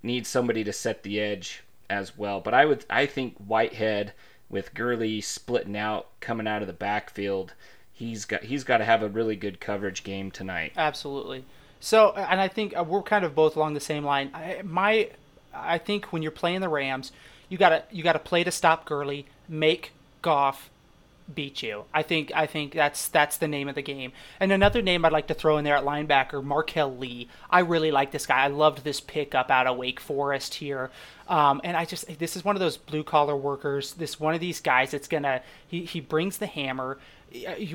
need somebody to set the edge as well. But I would I think Whitehead with Gurley splitting out coming out of the backfield, he's got he's got to have a really good coverage game tonight. Absolutely. So, and I think uh, we're kind of both along the same line. I, my, I think when you're playing the Rams, you gotta you gotta play to stop Gurley, make Goff beat you. I think I think that's that's the name of the game. And another name I'd like to throw in there at linebacker, Marquel Lee. I really like this guy. I loved this pickup out of Wake Forest here. Um, and I just this is one of those blue collar workers. This one of these guys that's gonna he he brings the hammer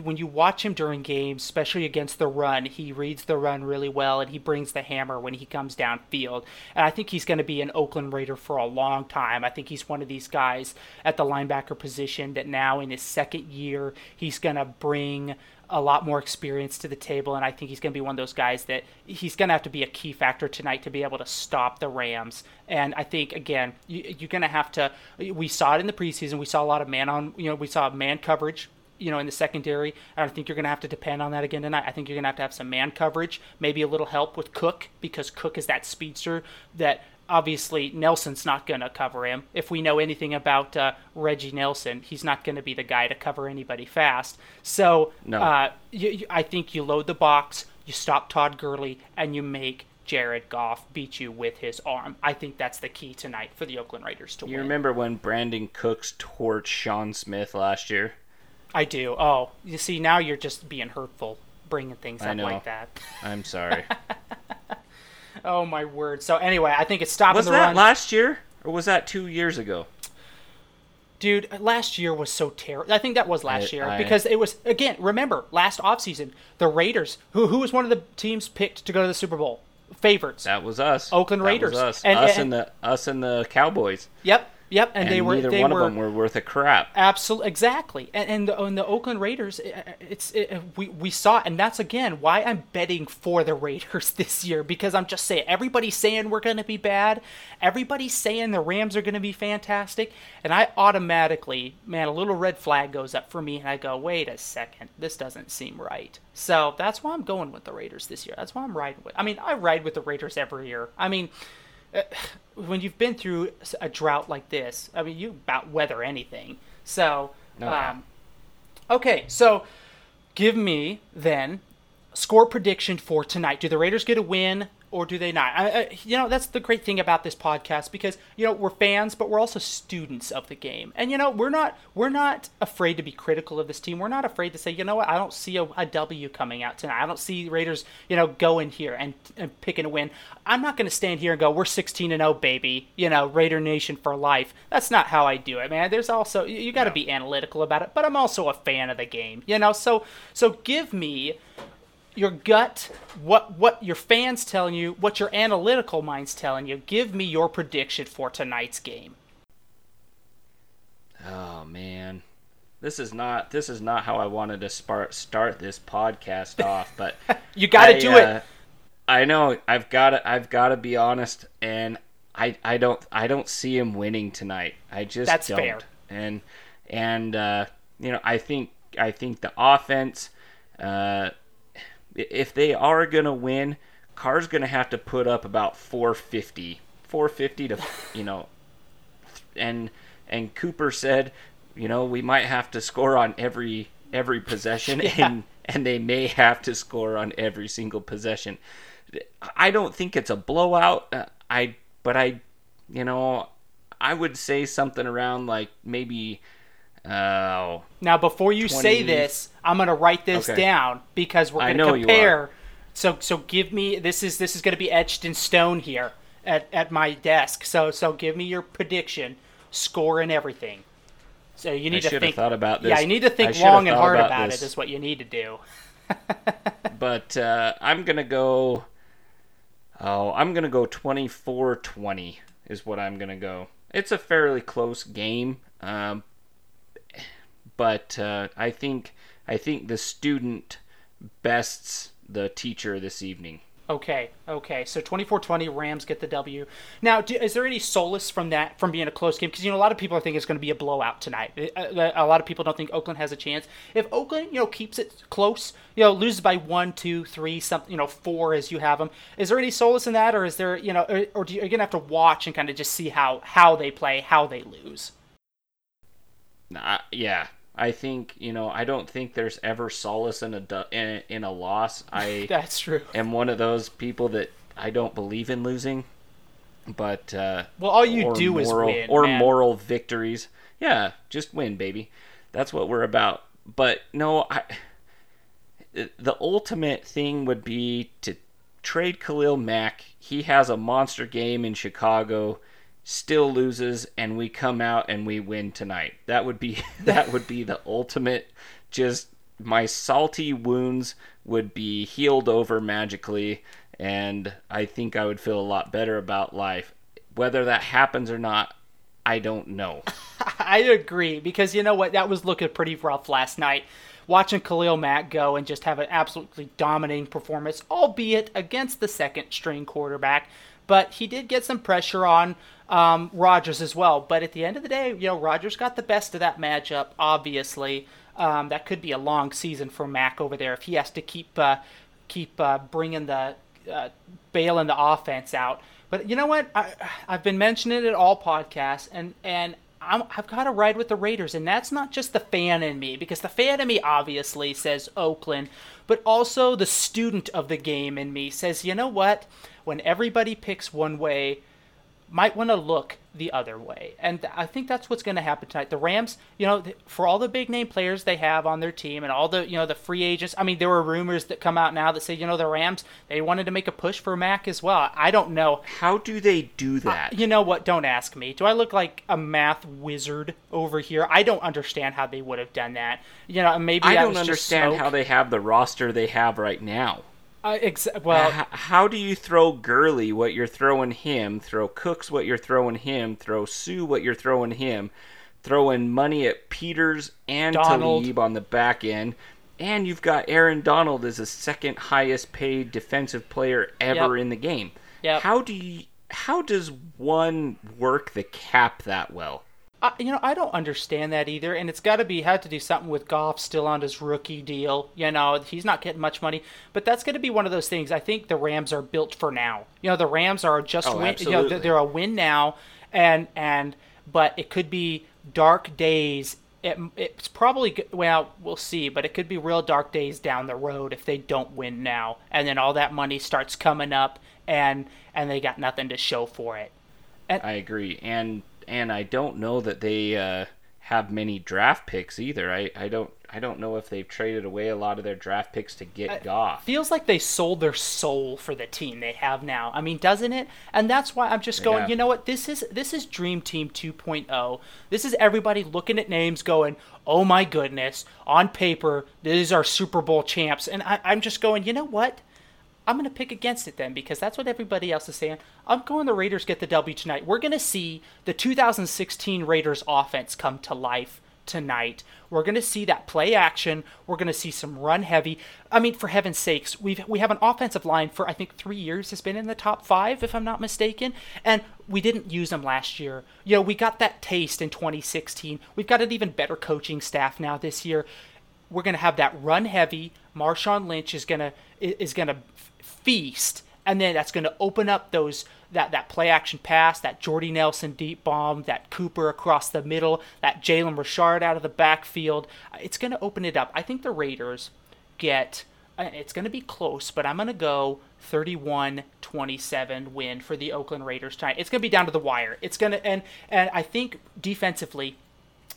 when you watch him during games, especially against the run, he reads the run really well and he brings the hammer when he comes downfield. And I think he's going to be an Oakland Raider for a long time. I think he's one of these guys at the linebacker position that now in his second year, he's going to bring a lot more experience to the table, and I think he's going to be one of those guys that he's going to have to be a key factor tonight to be able to stop the Rams. And I think again, you, are going to have to. We saw it in the preseason. We saw a lot of man on. You know, we saw man coverage you know, in the secondary. I don't think you're going to have to depend on that again tonight. I think you're going to have to have some man coverage, maybe a little help with Cook because Cook is that speedster that obviously Nelson's not going to cover him. If we know anything about uh, Reggie Nelson, he's not going to be the guy to cover anybody fast. So no. uh, you, you, I think you load the box, you stop Todd Gurley, and you make Jared Goff beat you with his arm. I think that's the key tonight for the Oakland Raiders to you win. You remember when Brandin Cooks torched Sean Smith last year? I do. Oh, you see, now you're just being hurtful, bringing things up like that. I'm sorry. *laughs* oh my word. So anyway, I think it's stopping was the that run. last year or was that two years ago? Dude, last year was so terrible. I think that was last I, year I, because it was again. Remember last offseason, the Raiders, who who was one of the teams picked to go to the Super Bowl, favorites. That was us. Oakland Raiders. us. And, us and, and the us and the Cowboys. Yep. Yep, and, and they were neither they one were, of them were worth a crap. Absolutely, exactly. And and the, and the Oakland Raiders, eh, eh, it's it, we we saw, it, and that's again why I'm betting for the Raiders *laughs* this year because I'm just saying everybody's saying we're going to be bad, everybody's saying the Rams are going to be fantastic, and I automatically, man, a little red flag goes up for me, and I go, wait a second, this doesn't seem right. So that's why I'm going with the Raiders this year. That's why I'm riding with. I mean, I ride with the Raiders every year. I mean. *sighs* When you've been through a drought like this, I mean, you about weather anything. So, oh, um, okay, so give me then score prediction for tonight. Do the Raiders get a win? Or do they not? I, I, you know, that's the great thing about this podcast because you know we're fans, but we're also students of the game, and you know we're not we're not afraid to be critical of this team. We're not afraid to say, you know what, I don't see a, a W coming out tonight. I don't see Raiders, you know, going here and, and picking a win. I'm not going to stand here and go, we're 16 and 0, baby. You know, Raider Nation for life. That's not how I do it, man. There's also you, you got to no. be analytical about it, but I'm also a fan of the game. You know, so so give me your gut, what what your fans telling you, what your analytical mind's telling you. Give me your prediction for tonight's game. Oh man. This is not this is not how I wanted to start start this podcast *laughs* off, but you got to do uh, it. I know I've got to I've got to be honest and I I don't I don't see him winning tonight. I just That's don't. fair. And and uh, you know, I think I think the offense uh, if they are going to win, Carr's going to have to put up about 450. 450 to, *laughs* you know, and and Cooper said, you know, we might have to score on every every possession *laughs* yeah. and and they may have to score on every single possession. I don't think it's a blowout. Uh, I but I you know, I would say something around like maybe Oh. Now, before you 20... say this, I'm going to write this okay. down because we're going to compare. So, so give me this is this is going to be etched in stone here at, at my desk. So, so give me your prediction, score, and everything. So you need I to think. Thought about this. Yeah, you need to think long and hard about, about it. Is what you need to do. *laughs* but uh, I'm gonna go. Oh, I'm gonna go 24-20 is what I'm gonna go. It's a fairly close game, um, but uh, I think I think the student bests the teacher this evening. Okay, okay. So 24-20, Rams get the W. Now, do, is there any solace from that, from being a close game? Because, you know, a lot of people are thinking it's going to be a blowout tonight. A, a, lot of people don't think Oakland has a chance. If Oakland, you know, keeps it close, you know, loses by one, two, three, something, you know, four as you have them, is there any solace in that? Or is there, you know, or, or do you, are you going to have to watch and kind of just see how, how they play, how they lose? Nah, yeah, I think you know. I don't think there's ever solace in a in, in a loss. *laughs* I that's true. Am one of those people that I don't believe in losing, but uh, well, all you do moral, is win or man. moral victories. Yeah, just win, baby. That's what we're about. But no, I. The ultimate thing would be to trade Khalil Mack. He has a monster game in Chicago still loses and we come out and we win tonight. That would be *laughs* that would be the ultimate just my salty wounds would be healed over magically and I think I would feel a lot better about life. Whether that happens or not, I don't know. *laughs* I agree because you know what that was looking pretty rough last night. Watching Khalil Mack go and just have an absolutely dominating performance, albeit against the second string quarterback but he did get some pressure on um, Rodgers as well. But at the end of the day, you know, Rodgers got the best of that matchup. Obviously, um, that could be a long season for Mack over there if he has to keep uh, keep uh, bringing the uh, bailing the offense out. But you know what? I, I've been mentioning it all podcasts, and and i have got to ride with the Raiders, and that's not just the fan in me, because the fan in me obviously says Oakland, but also the student of the game in me says, you know what? When everybody picks one way, might want to look the other way. And I think that's what's going to happen tonight. The Rams, you know, for all the big name players they have on their team and all the, you know, the free agents. I mean, there were rumors that come out now that say, you know, the Rams, they wanted to make a push for Mack as well. I don't know. How do they do that? You know what? Don't ask me. Do I look like a math wizard over here? I don't understand how they would have done that. You know, maybe I don't understand how they have the roster they have right now. Uh, ex- well, H- how do you throw Gurley what you're throwing him? Throw Cooks what you're throwing him? Throw Suh what you're throwing him? Throwing money at Peters and Donald. Talib on the back end, and you've got Aaron Donald as the second highest paid defensive player ever yep. in the game. Yep. How do you? How does one work the cap that well? I, you know, I don't understand that either, and it's got to be had to do something with Goff still on his rookie deal. You know, he's not getting much money, but that's going to be one of those things. I think the Rams are built for now. You know, the Rams are just oh, win. You know, they're a win now, and and but it could be dark days. It, it's probably well, we'll see, but it could be real dark days down the road if they don't win now, and then all that money starts coming up, and and they got nothing to show for it. And, I agree, and and I don't know that they uh, have many draft picks either. I, I don't I don't know if they've traded away a lot of their draft picks to get it Goff. Feels like they sold their soul for the team they have now. I mean, doesn't it? And that's why I'm just going. You know what? This is this is Dream Team 2.0. This is everybody looking at names, going, "Oh my goodness!" On paper, these are Super Bowl champs, and I, I'm just going. You know what? I'm going to pick against it then because that's what everybody else is saying. I'm going the Raiders get the W tonight. We're going to see the 2016 Raiders offense come to life tonight. We're going to see that play action. We're going to see some run heavy. I mean, for heaven's sakes, we've we have an offensive line for I think three years has been in the top five, if I'm not mistaken, and we didn't use them last year. You know, we got that taste in 2016. We've got an even better coaching staff now this year. We're going to have that run heavy. Marshawn Lynch is going to is going to feast, and then that's going to open up those that that play action pass, that Jordy Nelson deep bomb, that Cooper across the middle, that Jalen Richard out of the backfield. It's going to open it up. I think the Raiders get. It's going to be close, but I'm going to go 31-27 win for the Oakland Raiders tonight. It's going to be down to the wire. It's going to and and I think defensively,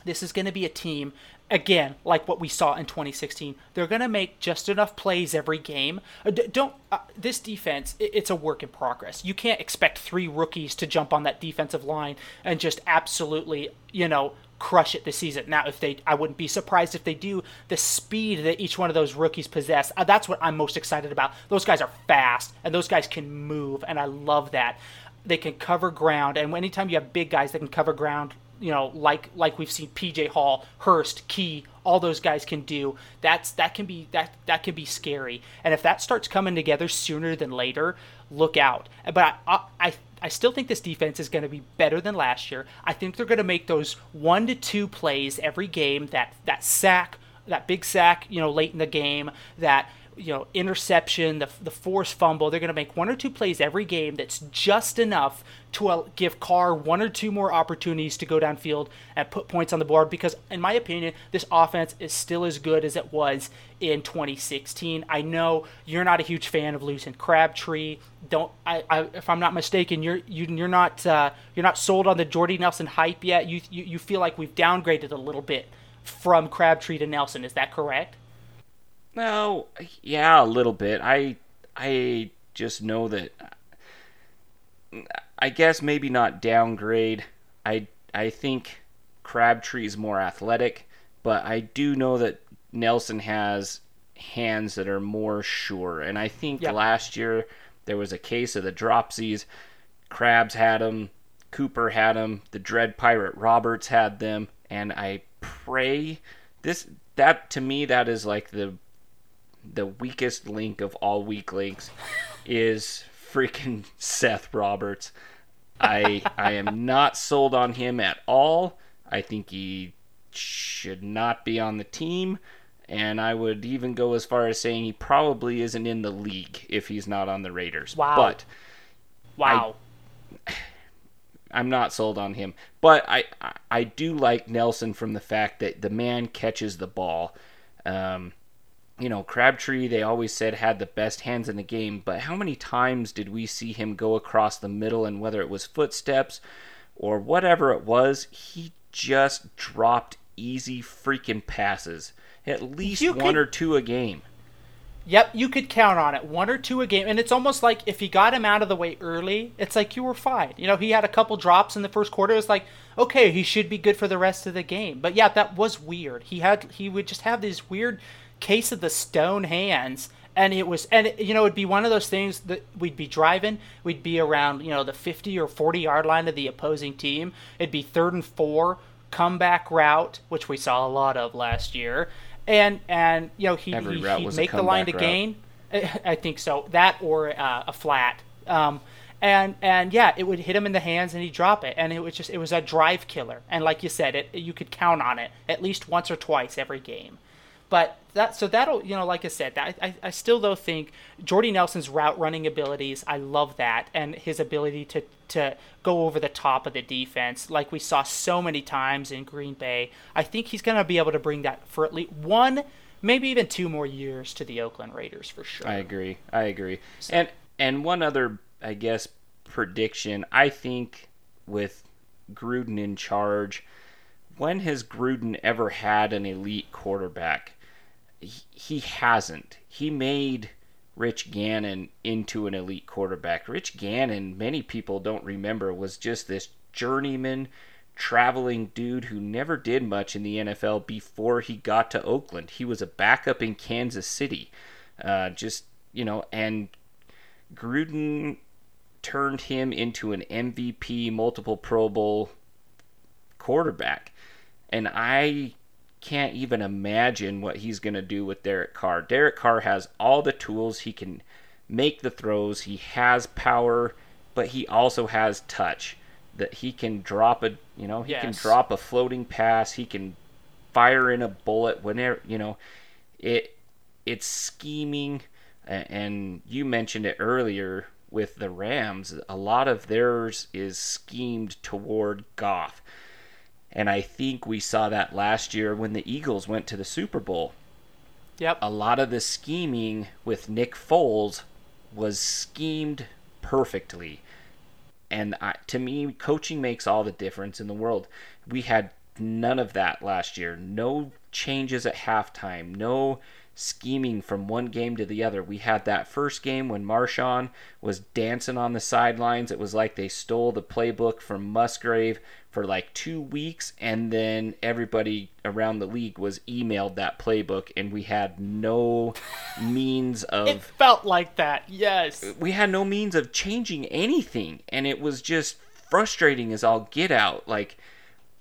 this is going to be a team again, like what we saw in 2016, they're going to make just enough plays every game. Uh, don't uh, this defense? It's a work in progress. You can't expect three rookies to jump on that defensive line and just absolutely, you know, crush it this season. Now, if they, I wouldn't be surprised if they do. The speed that each one of those rookies possess, uh, that's what I'm most excited about. Those guys are fast and those guys can move, and I love that. They can cover ground, and anytime you have big guys that can cover ground you know, like like we've seen PJ Hall, Hurst, Key, all those guys can do. That's that can be that that can be scary. And if that starts coming together sooner than later, look out. But I I, I still think this defense is going to be better than last year. I think they're going to make those one to two plays every game. That that sack, that big sack, you know, late in the game. That you know interception, the the forced fumble. They're going to make one or two plays every game that's just enough to uh, give Carr one or two more opportunities to go downfield and put points on the board. Because in my opinion, this offense is still as good as it was in 2016. I know you're not a huge fan of losing Crabtree. Don't I, I if I'm not mistaken, you're you, you're not uh, you're not sold on the Jordy Nelson hype yet. You, you you feel like we've downgraded a little bit from Crabtree to Nelson. Is that correct? No, yeah, a little bit. I I just know that I guess maybe not downgrade. I I think Crabtree's more athletic, but I do know that Nelson has hands that are more sure. And I think yep. last year there was a case of the dropsies. Crabs had them, Cooper had them, the Dread Pirate Roberts had them, and I pray this that to me that is like the the weakest link of all weak links is freaking *laughs* Seth Roberts. I I am not sold on him at all. I think he should not be on the team, and I would even go as far as saying he probably isn't in the league if he's not on the Raiders. Wow. But wow. I, *sighs* I'm not sold on him, but I I do like Nelson from the fact that the man catches the ball. Um, you know, Crabtree, they always said had the best hands in the game, but how many times did we see him go across the middle and whether it was footsteps or whatever it was, he just dropped easy freaking passes. At least you one could, or two a game. Yep, you could count on it. One or two a game. And it's almost like if he got him out of the way early, it's like you were fine. You know, he had a couple drops in the first quarter. It was like, okay, he should be good for the rest of the game. But yeah, that was weird. He had he would just have these weird case of the stone hands and it was and it, you know it'd be one of those things that we'd be driving. We'd be around you know the 50 or 40 yard line of the opposing team. It'd be third and four comeback route which we saw a lot of last year. And and you know he, he, would make the line to route. gain. *laughs* I think so. That or uh, a flat. Um, and and yeah it would hit him in the hands and he'd drop it. And it was just it was a drive killer. And like you said it you could count on it at least once or twice every game but that so that'll you know like I said that I, I still though think Jordy Nelson's route running abilities I love that and his ability to to go over the top of the defense like we saw so many times in Green Bay I think he's going to be able to bring that for at least one maybe even two more years to the Oakland Raiders for sure. I agree. I agree. So, and and one other I guess prediction I think with Gruden in charge when has Gruden ever had an elite quarterback? He, hasn't. He made Rich Gannon into an elite quarterback. Rich Gannon, many people don't remember, was just this journeyman traveling dude who never did much in the NFL before he got to Oakland. He was a backup in Kansas City. Uh, just, you know, and Gruden turned him into an MVP, multiple Pro Bowl quarterback. And I can't even imagine what he's going to do with Derek Carr. Derek Carr has all the tools. He can make the throws. He has power, but he also has touch. That he can drop a, you know, he yes. can drop a floating pass. He can fire in a bullet whenever, you know, it it's scheming and you mentioned it earlier with the Rams. A lot of theirs is schemed toward Goff. And I think we saw that last year when the Eagles went to the Super Bowl. Yep. A lot of the scheming with Nick Foles was schemed perfectly. And I, to me, coaching makes all the difference in the world. We had none of that last year. No changes at halftime. No scheming from one game to the other. We had that first game when Marshawn was dancing on the sidelines. It was like they stole the playbook from Musgrave for like two weeks, and then everybody around the league was emailed that playbook, and we had no means *laughs* of. It felt like that, yes. We had no means of changing anything, and it was just frustrating as all get out. Like,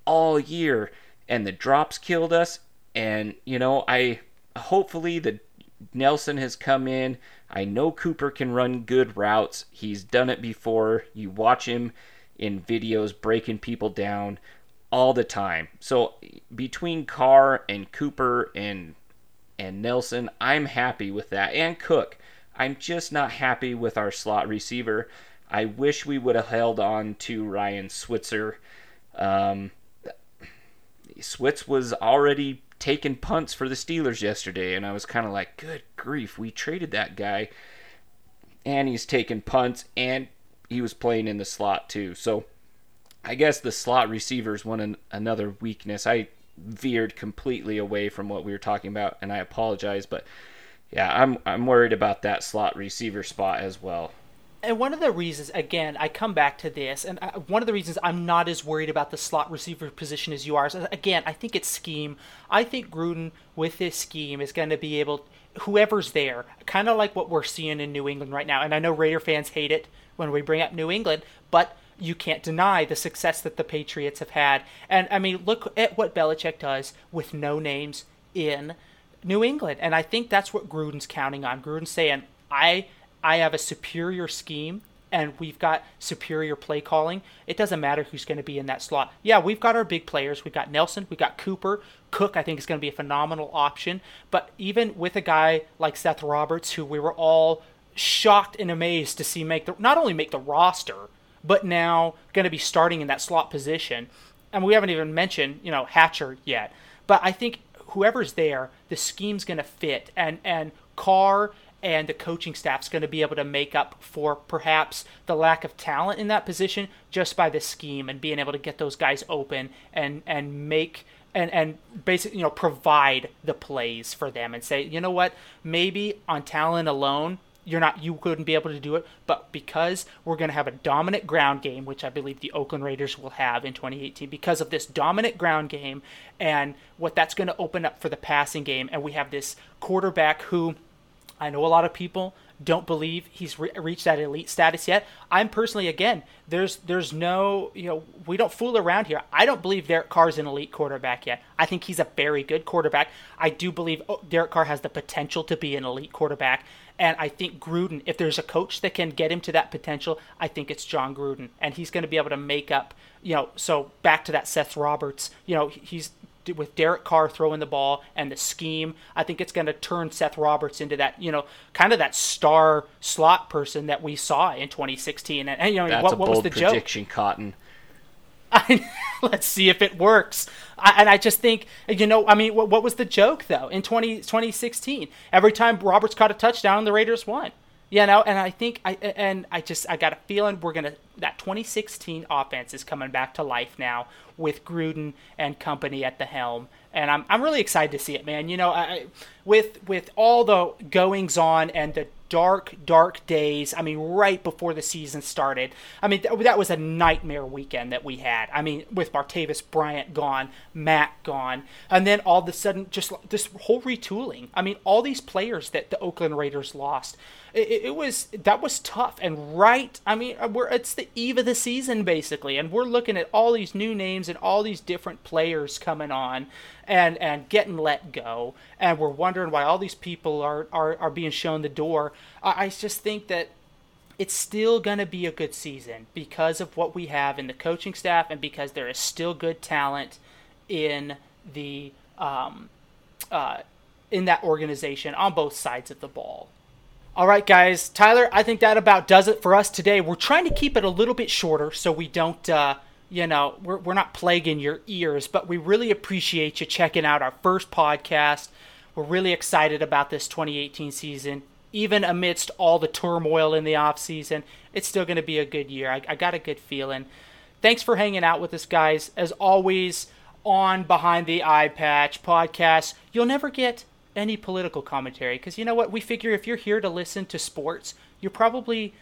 all year, and the drops killed us. And you know, I hopefully the Nelson has come in. I know Cooper can run good routes. He's done it before. You watch him in videos breaking people down all the time. So between Carr and Cooper and and Nelson, I'm happy with that. And Cook. I'm just not happy with our slot receiver. I wish we would have held on to Ryan Switzer. Um, Switz was already taking punts for the Steelers yesterday, and I was kind of like, good grief, we traded that guy, and he's taking punts, and he was playing in the slot too. So I guess the slot receivers one an, another weakness. I veered completely away from what we were talking about, and I apologize, but yeah, I'm I'm worried about that slot receiver spot as well. And one of the reasons, again, I come back to this, and I, one of the reasons I'm not as worried about the slot receiver position as you are, is, uh, again, I think it's scheme. I think Gruden, with this scheme, is going to be able, whoever's there, kind of like what we're seeing in New England right now. And I know Raider fans hate it when we bring up New England, but you can't deny the success that the Patriots have had. And I mean, look at what Belichick does with no names in New England. And I think that's what Gruden's counting on. Gruden's saying, I I have a superior scheme and we've got superior play calling. It doesn't matter who's going to be in that slot. Yeah, we've got our big players. We've got Nelson, we've got Cooper. Cook, I think, is going to be a phenomenal option. But even with a guy like Seth Roberts, who we were all shocked and amazed to see make the not only make the roster, but now going to be starting in that slot position. And we haven't even mentioned, you know, Hatcher yet. But I think whoever's there, the scheme's going to fit. And and Carr and the coaching staff's going to be able to make up for perhaps the lack of talent in that position just by the scheme and being able to get those guys open and and make and and basically you know provide the plays for them and say you know what maybe on talent alone you're not you couldn't be able to do it but because we're going to have a dominant ground game which i believe the oakland raiders will have in 2018 because of this dominant ground game and what that's going to open up for the passing game and we have this quarterback who I know a lot of people don't believe he's re- reached that elite status yet. I'm personally, again, there's there's no, you know, we don't fool around here. I don't believe Derek Carr's an elite quarterback yet. I think he's a very good quarterback. I do believe oh, Derek Carr has the potential to be an elite quarterback. And I think Gruden, if there's a coach that can get him to that potential, I think it's Jon Gruden. And he's going to be able to make up, you know, so back to that Seth Roberts, you know, he's with Derek Carr throwing the ball and the scheme, I think it's going to turn Seth Roberts into that, you know, kind of that star slot person that we saw in 2016. And, and you know, That's what, a what bold was the prediction, joke? Cotton. *laughs* I, let's see if it works. I, and I just think, you know, I mean, what, what was the joke though in 20, 2016? Every time Roberts caught a touchdown, the Raiders won. You know, and I think I and I just I got a feeling we're gonna that 2016 offense is coming back to life now with Gruden and company at the helm, and I'm I'm really excited to see it, man. You know, I, with with all the goings on and the dark, dark days. I mean, right before the season started. I mean, th- that was a nightmare weekend that we had. I mean, with Martavis Bryant gone, Mack gone, and then all of a sudden, just this whole retooling. I mean, all these players that the Oakland Raiders lost. It, it was that was tough and right. I mean, uh, we're it's the eve of the season basically, and we're looking at all these new names and all these different players coming on and and getting let go, and we're wondering why all these people are are, are being shown the door. I, I just think that it's still going to be a good season because of what we have in the coaching staff and because there is still good talent in the um, uh, in that organization on both sides of the ball. All right, guys. Tyler, I think that about does it for us today. We're trying to keep it a little bit shorter so we don't, uh, you know, we're, we're not plaguing your ears, but we really appreciate you checking out our first podcast. We're really excited about this 2018 season. Even amidst all the turmoil in the off season, it's still going to be a good year. I, I got a good feeling. Thanks for hanging out with us, guys. As always, on Behind the Eye Patch podcast, you'll never get any political commentary because you know what we figure if you're here to listen to sports you're probably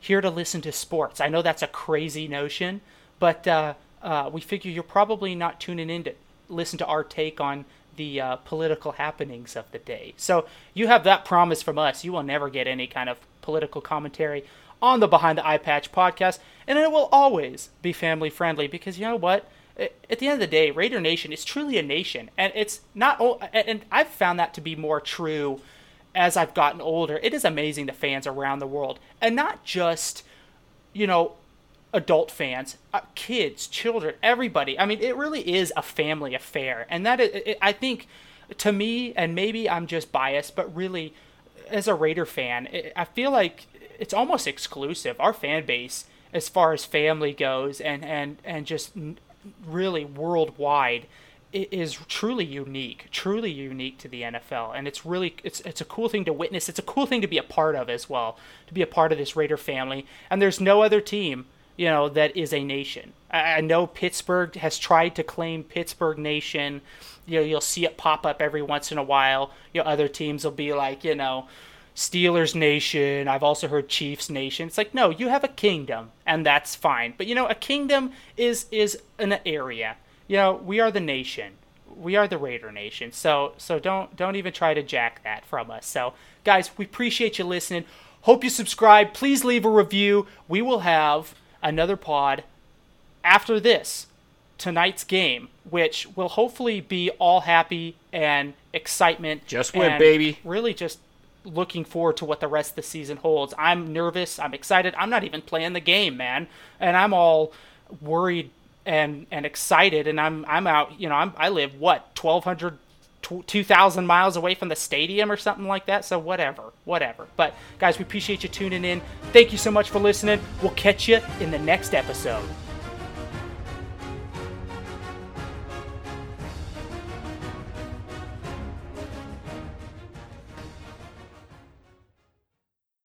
here to listen to sports i know that's a crazy notion but uh, uh, we figure you're probably not tuning in to listen to our take on the uh, political happenings of the day. So you have that promise from us. You will never get any kind of political commentary on the behind the eye patch podcast. And it will always be family friendly because you know what? At the end of the day, Raider Nation is truly a nation, and it's not. And I've found that to be more true as I've gotten older. It is amazing the fans around the world, and not just you know adult fans, uh, kids, children, everybody. I mean, it really is a family affair, and that is, it, I think, to me, and maybe I'm just biased, but really, as a Raider fan, it, I feel like it's almost exclusive. Our fan base, as far as family goes, and and and just really worldwide is truly unique, truly unique to the NFL, and it's really it's it's a cool thing to witness. It's a cool thing to be a part of as well, to be a part of this Raider family. And there's no other team, you know, that is a nation. I, I know Pittsburgh has tried to claim Pittsburgh Nation. You know, you'll see it pop up every once in a while. You know, other teams will be like, you know, Steelers Nation. I've also heard Chiefs Nation. It's like, no, you have a kingdom, and that's fine. But you know, a kingdom is is an area. You know, we are the nation. We are the Raider Nation. So so don't don't even try to jack that from us. So guys, we appreciate you listening. Hope you subscribe. Please leave a review. We will have another pod after this tonight's game, which will hopefully be all happy and excitement. Just win, baby. Really, just looking forward to what the rest of the season holds. I'm nervous. I'm excited. I'm not even playing the game, man, and I'm all worried and and excited. And I'm I'm out. You know, I'm I live what 1,200, 2,000 miles away from the stadium or something like that. So whatever, whatever. But guys, we appreciate you tuning in. Thank you so much for listening. We'll catch you in the next episode.